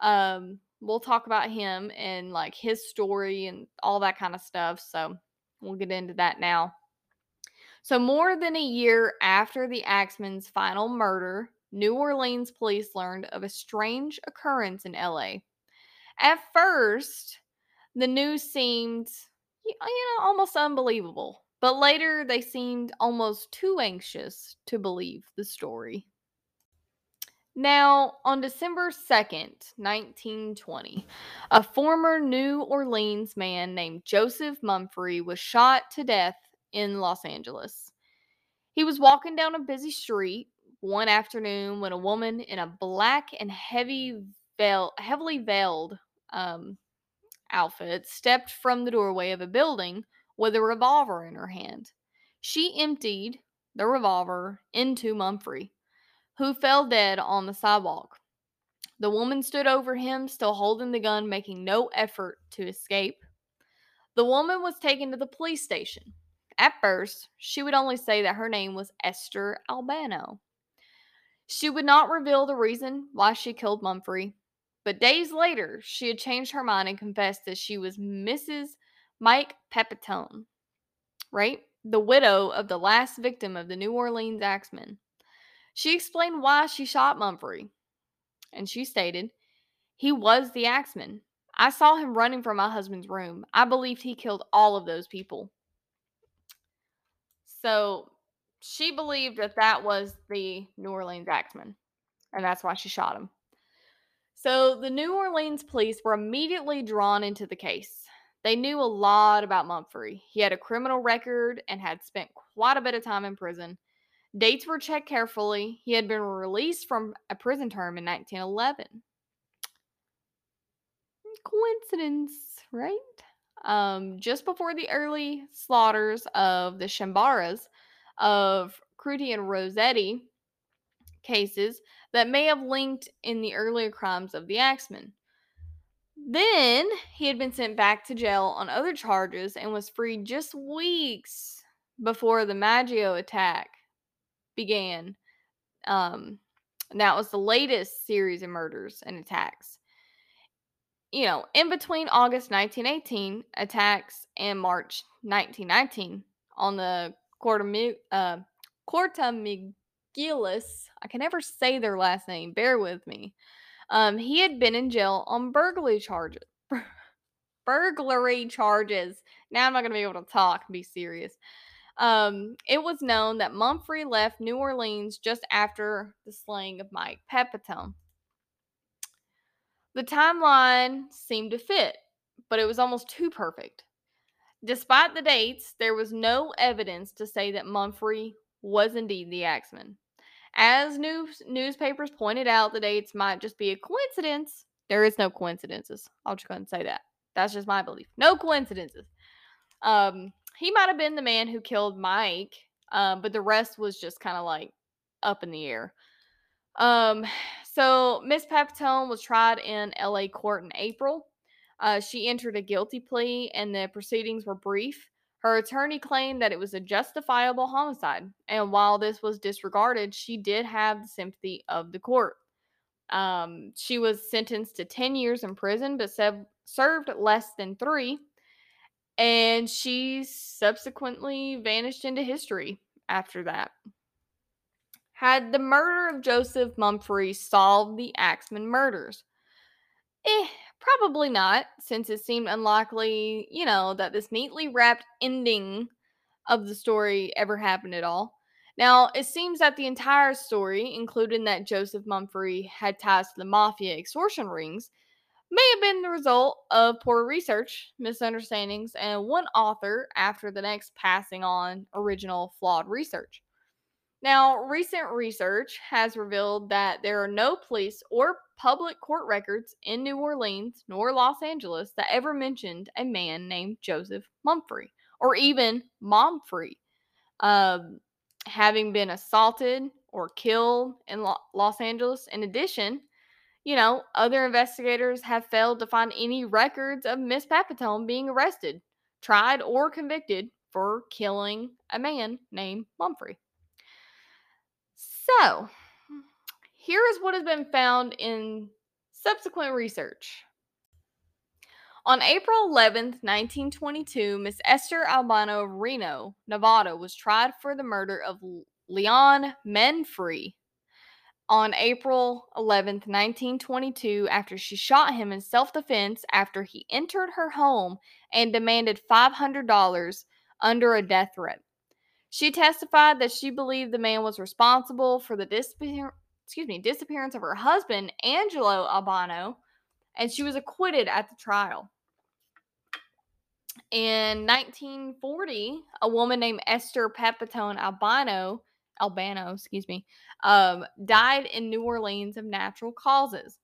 um, we'll talk about him and like his story and all that kind of stuff. So, we'll get into that now. So, more than a year after the Axeman's final murder, New Orleans police learned of a strange occurrence in LA. At first, the news seemed, you know, almost unbelievable, but later they seemed almost too anxious to believe the story. Now, on December 2nd, 1920, a former New Orleans man named Joseph Mumphrey was shot to death in Los Angeles. He was walking down a busy street one afternoon when a woman in a black and heavy veil, heavily veiled um, outfit stepped from the doorway of a building with a revolver in her hand. She emptied the revolver into Mumphrey who fell dead on the sidewalk. The woman stood over him, still holding the gun, making no effort to escape. The woman was taken to the police station. At first, she would only say that her name was Esther Albano. She would not reveal the reason why she killed Mumphrey, but days later, she had changed her mind and confessed that she was Mrs. Mike Pepitone, right? The widow of the last victim of the New Orleans Axemen. She explained why she shot Mumphrey, and she stated, He was the axeman. I saw him running from my husband's room. I believed he killed all of those people. So she believed that that was the New Orleans axeman, and that's why she shot him. So the New Orleans police were immediately drawn into the case. they knew a lot about Mumphrey. He had a criminal record and had spent quite a bit of time in prison. Dates were checked carefully. He had been released from a prison term in 1911. Coincidence, right? Um, just before the early slaughters of the Shambaras of Crotty and Rossetti cases that may have linked in the earlier crimes of the Axemen. Then he had been sent back to jail on other charges and was freed just weeks before the Maggio attack began. Um, that was the latest series of murders and attacks. You know, in between August 1918 attacks and March 1919 on the Corta, uh, I can never say their last name, bear with me. Um, he had been in jail on burglary charges. burglary charges. Now I'm not going to be able to talk and be serious. Um, it was known that Mumphrey left New Orleans just after the slaying of Mike Pepitone. The timeline seemed to fit, but it was almost too perfect. Despite the dates, there was no evidence to say that Mumphrey was indeed the axeman. As news newspapers pointed out, the dates might just be a coincidence. There is no coincidences. I'll just go ahead and say that. That's just my belief. No coincidences. Um, he might have been the man who killed Mike, um, but the rest was just kind of like up in the air. Um, so Miss Pepitone was tried in L.A. court in April. Uh, she entered a guilty plea, and the proceedings were brief. Her attorney claimed that it was a justifiable homicide, and while this was disregarded, she did have the sympathy of the court. Um, she was sentenced to 10 years in prison, but se- served less than three, and she subsequently vanished into history after that. Had the murder of Joseph Mumphrey solved the Axeman murders? Eh, Probably not, since it seemed unlikely, you know, that this neatly wrapped ending of the story ever happened at all. Now, it seems that the entire story, including that Joseph Mumphrey had ties to the mafia extortion rings, may have been the result of poor research, misunderstandings, and one author after the next passing on original flawed research. Now, recent research has revealed that there are no police or public court records in New Orleans nor Los Angeles that ever mentioned a man named Joseph Mumphrey or even Momfrey um, having been assaulted or killed in Lo- Los Angeles. In addition, you know, other investigators have failed to find any records of Miss Pepitone being arrested, tried, or convicted for killing a man named Mumphrey. So, here is what has been found in subsequent research. On April 11th, 1922, Miss Esther Albano of Reno, Nevada, was tried for the murder of Leon Menfrey. On April 11th, 1922, after she shot him in self defense after he entered her home and demanded $500 under a death threat. She testified that she believed the man was responsible for the disappear- excuse me, disappearance of her husband, Angelo Albano, and she was acquitted at the trial. In 1940, a woman named Esther Pepitone Albano, Albano, excuse me, um, died in New Orleans of natural causes.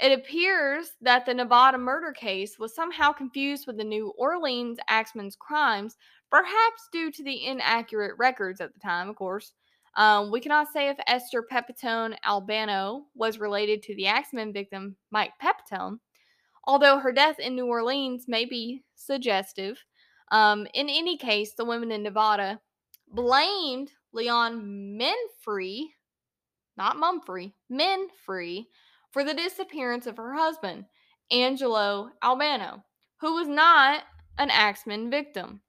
It appears that the Nevada murder case was somehow confused with the New Orleans Axeman's crimes perhaps due to the inaccurate records at the time, of course. Um, we cannot say if Esther Pepitone Albano was related to the Axeman victim Mike Pepitone, although her death in New Orleans may be suggestive. Um, in any case, the women in Nevada blamed Leon Menfrey, not Mumfrey, Menfrey, for the disappearance of her husband, Angelo Albano, who was not an Axeman victim.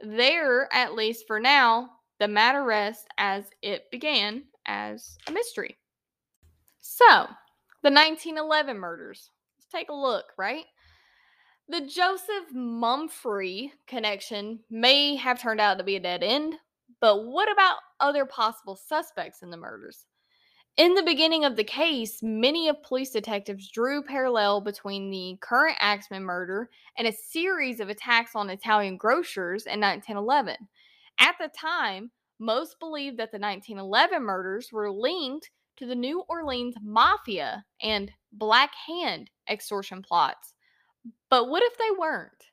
There, at least for now, the matter rests as it began as a mystery. So, the 1911 murders. Let's take a look, right? The Joseph Mumphrey connection may have turned out to be a dead end, but what about other possible suspects in the murders? In the beginning of the case, many of police detectives drew parallel between the current Axeman murder and a series of attacks on Italian grocers in 1911. At the time, most believed that the 1911 murders were linked to the New Orleans mafia and Black Hand extortion plots. But what if they weren't?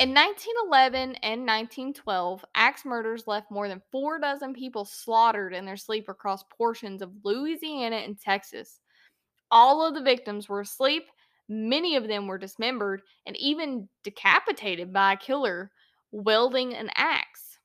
In 1911 and 1912, axe murders left more than four dozen people slaughtered in their sleep across portions of Louisiana and Texas. All of the victims were asleep, many of them were dismembered, and even decapitated by a killer wielding an axe.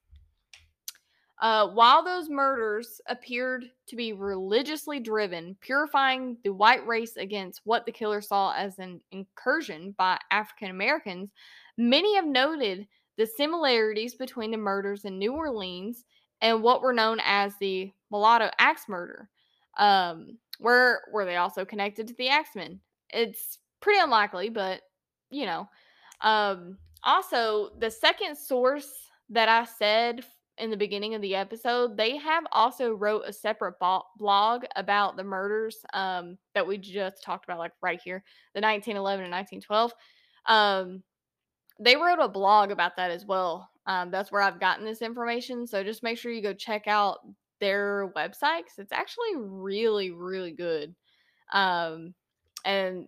Uh, while those murders appeared to be religiously driven, purifying the white race against what the killer saw as an incursion by African Americans, many have noted the similarities between the murders in New Orleans and what were known as the mulatto axe murder. Um, were were they also connected to the axemen? It's pretty unlikely, but you know. Um, also, the second source that I said in the beginning of the episode, they have also wrote a separate blog about the murders um, that we just talked about, like right here, the 1911 and 1912. Um, they wrote a blog about that as well. Um, that's where I've gotten this information. So just make sure you go check out their website because it's actually really, really good. Um, and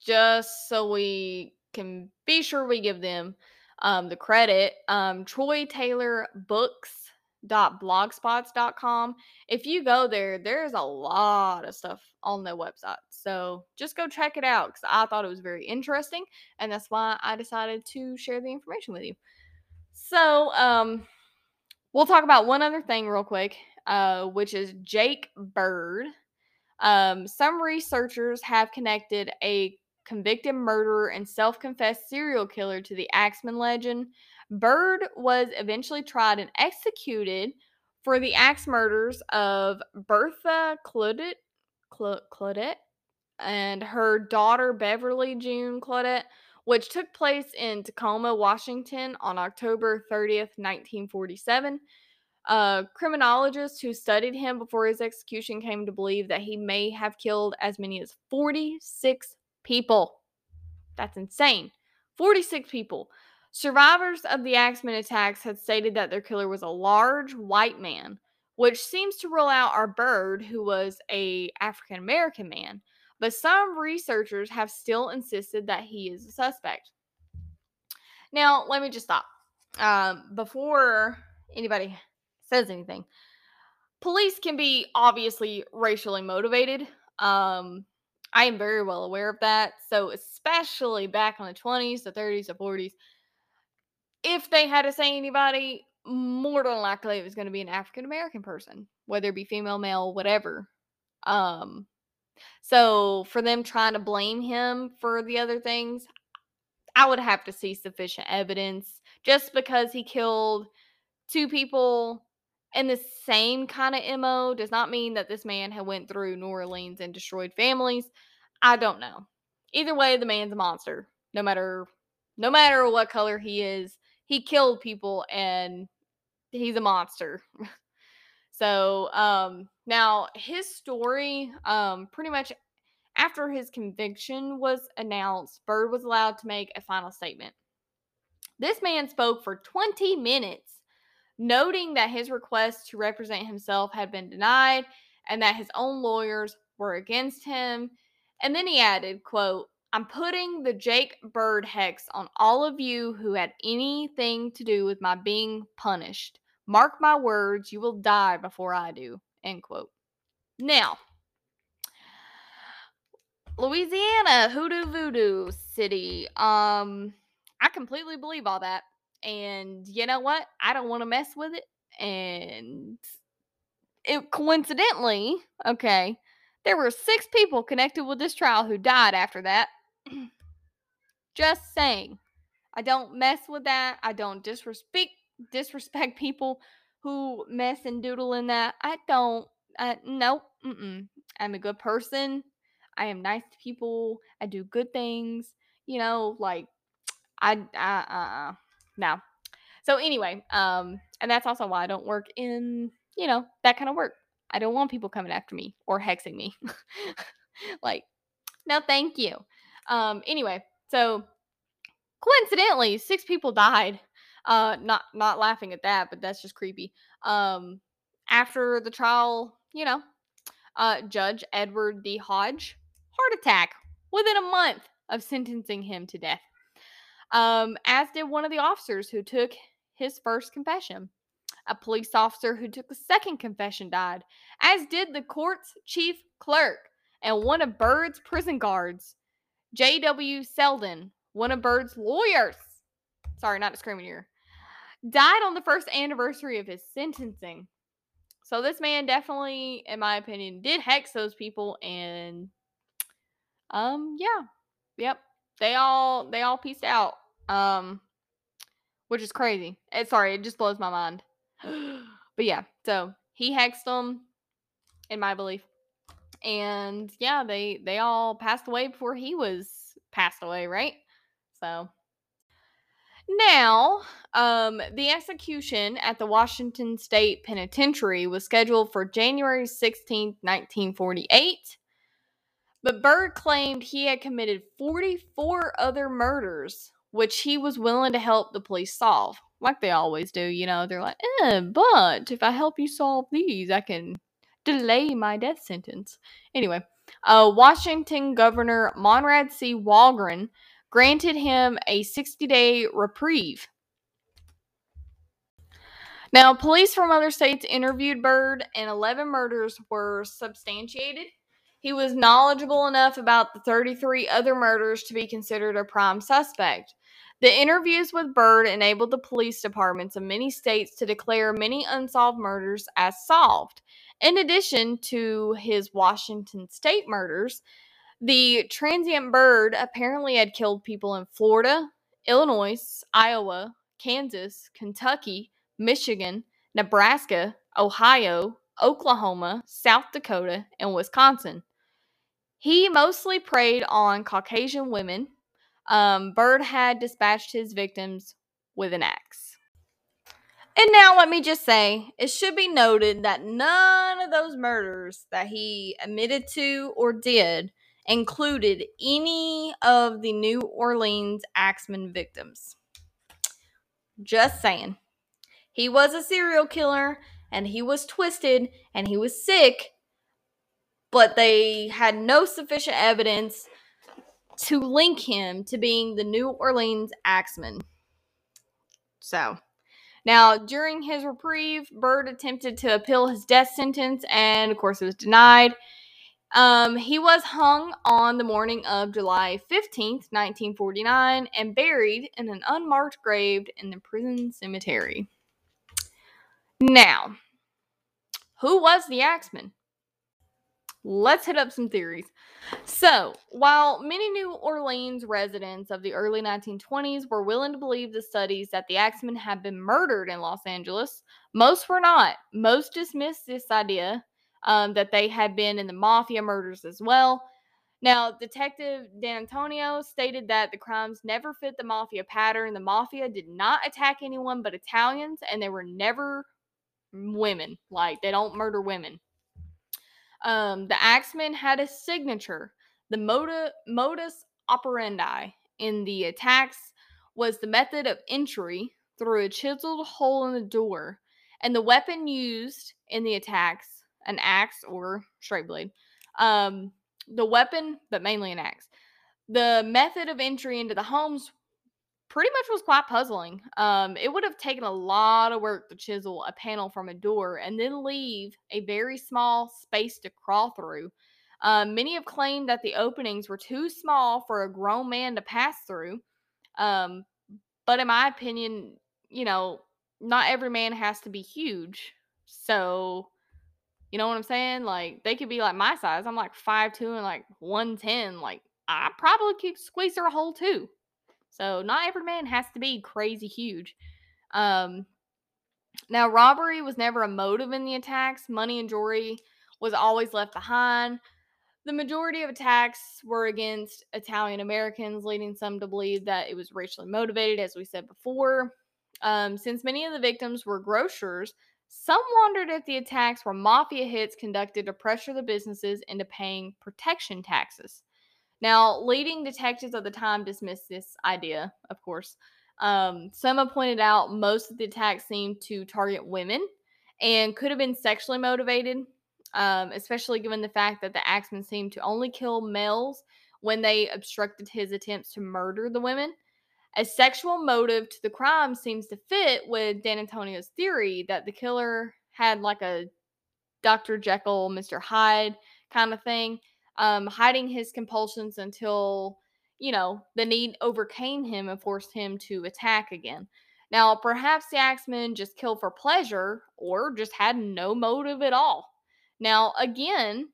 just so we can be sure we give them um, the credit, um, Troy Taylor Books blogspot.com if you go there there's a lot of stuff on their website so just go check it out because i thought it was very interesting and that's why i decided to share the information with you. So um we'll talk about one other thing real quick uh which is jake bird. Um some researchers have connected a convicted murderer and self-confessed serial killer to the axeman legend Bird was eventually tried and executed for the axe murders of Bertha Claudette, Claudette and her daughter Beverly June Claudette, which took place in Tacoma, Washington on October 30th, 1947. Uh, criminologists who studied him before his execution came to believe that he may have killed as many as 46 people. That's insane. 46 people. Survivors of the Axeman attacks had stated that their killer was a large white man, which seems to rule out our bird, who was a African American man. But some researchers have still insisted that he is a suspect. Now, let me just stop. Um, before anybody says anything, police can be obviously racially motivated. Um, I am very well aware of that. So, especially back in the 20s, the 30s, the 40s, if they had to say anybody, more than likely it was going to be an African American person, whether it be female, male, whatever. Um, so for them trying to blame him for the other things, I would have to see sufficient evidence. Just because he killed two people in the same kind of mo does not mean that this man had went through New Orleans and destroyed families. I don't know. Either way, the man's a monster. No matter no matter what color he is, he killed people and he's a monster. so, um, now his story, um, pretty much after his conviction was announced, Bird was allowed to make a final statement. This man spoke for 20 minutes, noting that his request to represent himself had been denied and that his own lawyers were against him. And then he added, quote, I'm putting the Jake Bird hex on all of you who had anything to do with my being punished. Mark my words, you will die before I do. End quote. Now, Louisiana, Hoodoo Voodoo City. Um, I completely believe all that. And you know what? I don't want to mess with it. And it coincidentally, okay, there were six people connected with this trial who died after that. Just saying. I don't mess with that. I don't disrespect disrespect people who mess and doodle in that. I don't. Uh, nope. Mm-mm. I'm a good person. I am nice to people. I do good things. You know, like I. Uh, uh, no. So anyway, um, and that's also why I don't work in you know that kind of work. I don't want people coming after me or hexing me. like, no, thank you. Um, anyway, so coincidentally, six people died. Uh, not not laughing at that, but that's just creepy. Um, after the trial, you know, uh, Judge Edward D. Hodge, heart attack within a month of sentencing him to death. Um, as did one of the officers who took his first confession. A police officer who took the second confession died, as did the court's chief clerk and one of Bird's prison guards, J.W. Selden, one of Bird's lawyers. Sorry, not a screaming ear. Died on the first anniversary of his sentencing. So this man definitely, in my opinion, did hex those people and um yeah. Yep. They all they all pieced out. Um which is crazy. It, eh, sorry, it just blows my mind. but yeah, so he hexed them, in my belief, and yeah, they they all passed away before he was passed away, right? So now, um, the execution at the Washington State Penitentiary was scheduled for January 16, 1948. But Bird claimed he had committed 44 other murders which he was willing to help the police solve, like they always do. You know, they're like, eh, but if I help you solve these, I can delay my death sentence. Anyway, uh, Washington Governor Monrad C. Wallgren granted him a 60 day reprieve. Now, police from other states interviewed Bird, and 11 murders were substantiated. He was knowledgeable enough about the 33 other murders to be considered a prime suspect. The interviews with Bird enabled the police departments of many states to declare many unsolved murders as solved. In addition to his Washington state murders, the transient bird apparently had killed people in Florida, Illinois, Iowa, Kansas, Kentucky, Michigan, Nebraska, Ohio, Oklahoma, South Dakota, and Wisconsin. He mostly preyed on Caucasian women, um, Bird had dispatched his victims with an axe. And now, let me just say, it should be noted that none of those murders that he admitted to or did included any of the New Orleans Axeman victims. Just saying. He was a serial killer and he was twisted and he was sick, but they had no sufficient evidence to link him to being the New Orleans Axeman. So, now during his reprieve, Bird attempted to appeal his death sentence, and of course, it was denied. Um, he was hung on the morning of July 15th, 1949, and buried in an unmarked grave in the prison cemetery. Now, who was the Axeman? let's hit up some theories. So, while many New Orleans residents of the early 1920s were willing to believe the studies that the Axemen had been murdered in Los Angeles, most were not. Most dismissed this idea um, that they had been in the mafia murders as well. Now, Detective Dantonio stated that the crimes never fit the mafia pattern. The mafia did not attack anyone but Italians, and they were never women. Like, they don't murder women. Um, the Axeman had a signature. The moda, modus operandi in the attacks was the method of entry through a chiseled hole in the door, and the weapon used in the attacks, an axe or straight blade. Um, the weapon, but mainly an axe. The method of entry into the homes pretty much was quite puzzling. Um, it would have taken a lot of work to chisel a panel from a door and then leave a very small space to crawl through. Um, many have claimed that the openings were too small for a grown man to pass through. Um, but in my opinion, you know, not every man has to be huge. So, you know what I'm saying? Like, they could be like my size. I'm like 5'2 and like 110. Like, I probably could squeeze through a hole too. So not every man has to be crazy huge. Um, now, robbery was never a motive in the attacks. Money and jewelry was always left behind. The majority of attacks were against Italian Americans, leading some to believe that it was racially motivated, as we said before. Um, since many of the victims were grocers, Some wondered if the attacks were mafia hits conducted to pressure the businesses into paying protection taxes. Now, leading detectives of the time dismissed this idea, of course. Um, some have pointed out most of the attacks seemed to target women and could have been sexually motivated, um, especially given the fact that the axeman seemed to only kill males when they obstructed his attempts to murder the women. A sexual motive to the crime seems to fit with Dantonio's theory that the killer had like a Dr. Jekyll, Mr. Hyde kind of thing, um, hiding his compulsions until, you know, the need overcame him and forced him to attack again. Now, perhaps the Axeman just killed for pleasure or just had no motive at all. Now, again,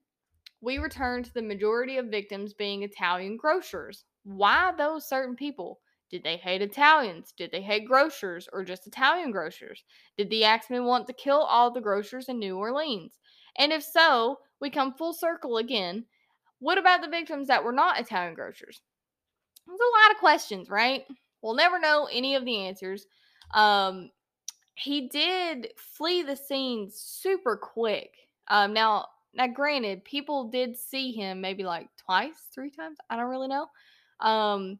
we return to the majority of victims being Italian grocers. Why those certain people? Did they hate Italians? Did they hate grocers or just Italian grocers? Did the Axeman want to kill all the grocers in New Orleans? And if so, we come full circle again. What about the victims that were not Italian grocers? There's a lot of questions, right? We'll never know any of the answers. Um, he did flee the scene super quick. Um, now, now, granted, people did see him maybe like twice, three times. I don't really know. Um,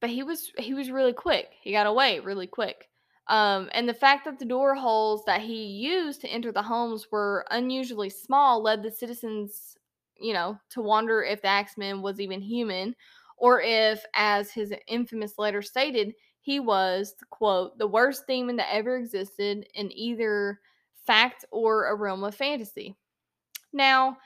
but he was he was really quick. He got away really quick. Um, and the fact that the door holes that he used to enter the homes were unusually small led the citizens, you know, to wonder if the Axeman was even human, or if, as his infamous letter stated, he was, quote, the worst demon that ever existed in either fact or a realm of fantasy. Now,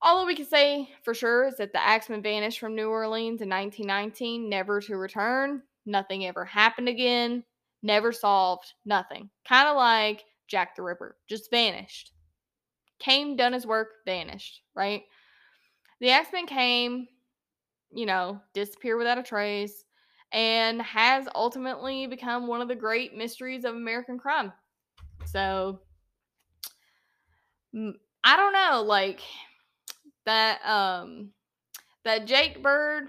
all that we can say for sure is that the Axeman vanished from New Orleans in 1919, never to return. Nothing ever happened again. Never solved. Nothing. Kind of like Jack the Ripper, just vanished. Came, done his work, vanished, right? The Axeman came, you know, disappeared without a trace, and has ultimately become one of the great mysteries of American crime. So, I don't know, like that um that Jake Bird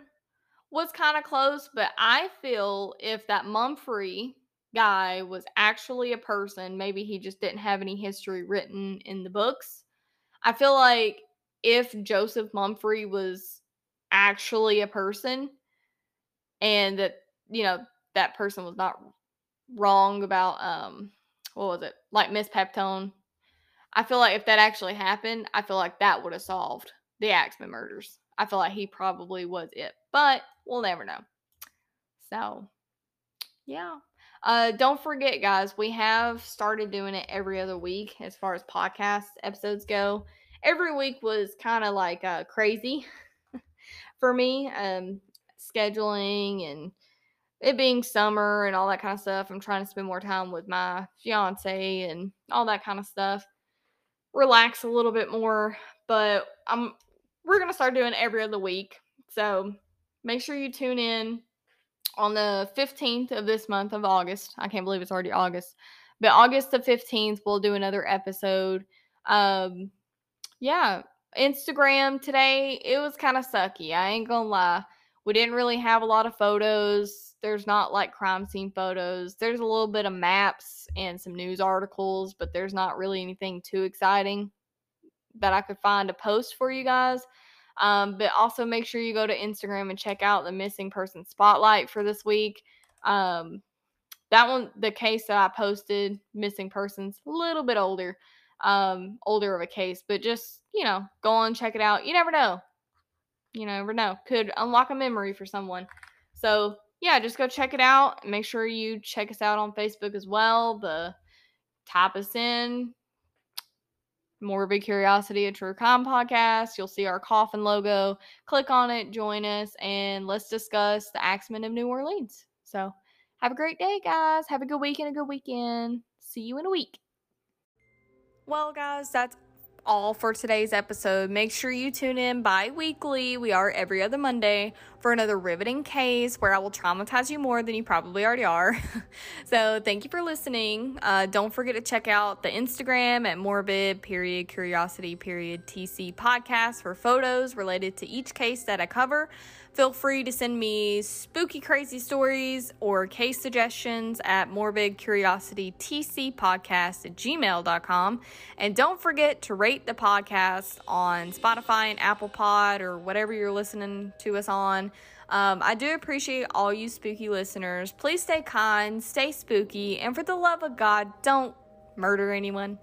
was kind of close, but I feel if that Mumfre guy was actually a person, maybe he just didn't have any history written in the books. I feel like if Joseph Mumfre was actually a person and that, you know, that person was not wrong about um what was it? Like Miss Pepitone. I feel like if that actually happened, I feel like that would have solved the Axeman murders. I feel like he probably was it, but we'll never know. So, yeah. Uh, don't forget, guys, we have started doing it every other week as far as podcast episodes go. Every week was kind of like uh, crazy for me, um, scheduling and it being summer and all that kind of stuff. I'm trying to spend more time with my fiance and all that kind of stuff. Relax a little bit more, but I'm we're to start doing every other week. So make sure you tune in on the 15th of this month of August. I can't believe it's already August. But August the 15th, we'll do another episode. Um, yeah, Instagram today, it was kind of sucky. I ain't gonna lie. We didn't really have a lot of photos. There's not like crime scene photos. There's a little bit of maps and some news articles, but there's not really anything too exciting that I could find to post for you guys. Um, but also make sure you go to Instagram and check out the missing person spotlight for this week. Um, that one, the case that I posted, missing persons, a little bit older, um, older of a case, but just you know, go on check it out. You never know. You never know. Could unlock a memory for someone. So yeah, just go check it out. Make sure you check us out on Facebook as well. The type us in, Morbid Curiosity, a true crime podcast. You'll see our coffin logo. Click on it, join us, and let's discuss the Axeman of New Orleans. So, have a great day, guys. Have a good week and a good weekend. See you in a week. Well, guys, that's all for today's episode. Make sure you tune in bi weekly. We are every other Monday for another riveting case where I will traumatize you more than you probably already are. so, thank you for listening. Uh, don't forget to check out the Instagram at morbid period curiosity period TC podcast for photos related to each case that I cover. Feel free to send me spooky, crazy stories or case suggestions at morbidcuriositytcpodcast at gmail.com. And don't forget to rate the podcast on Spotify and Apple Pod or whatever you're listening to us on. Um, I do appreciate all you spooky listeners. Please stay kind, stay spooky, and for the love of God, don't murder anyone.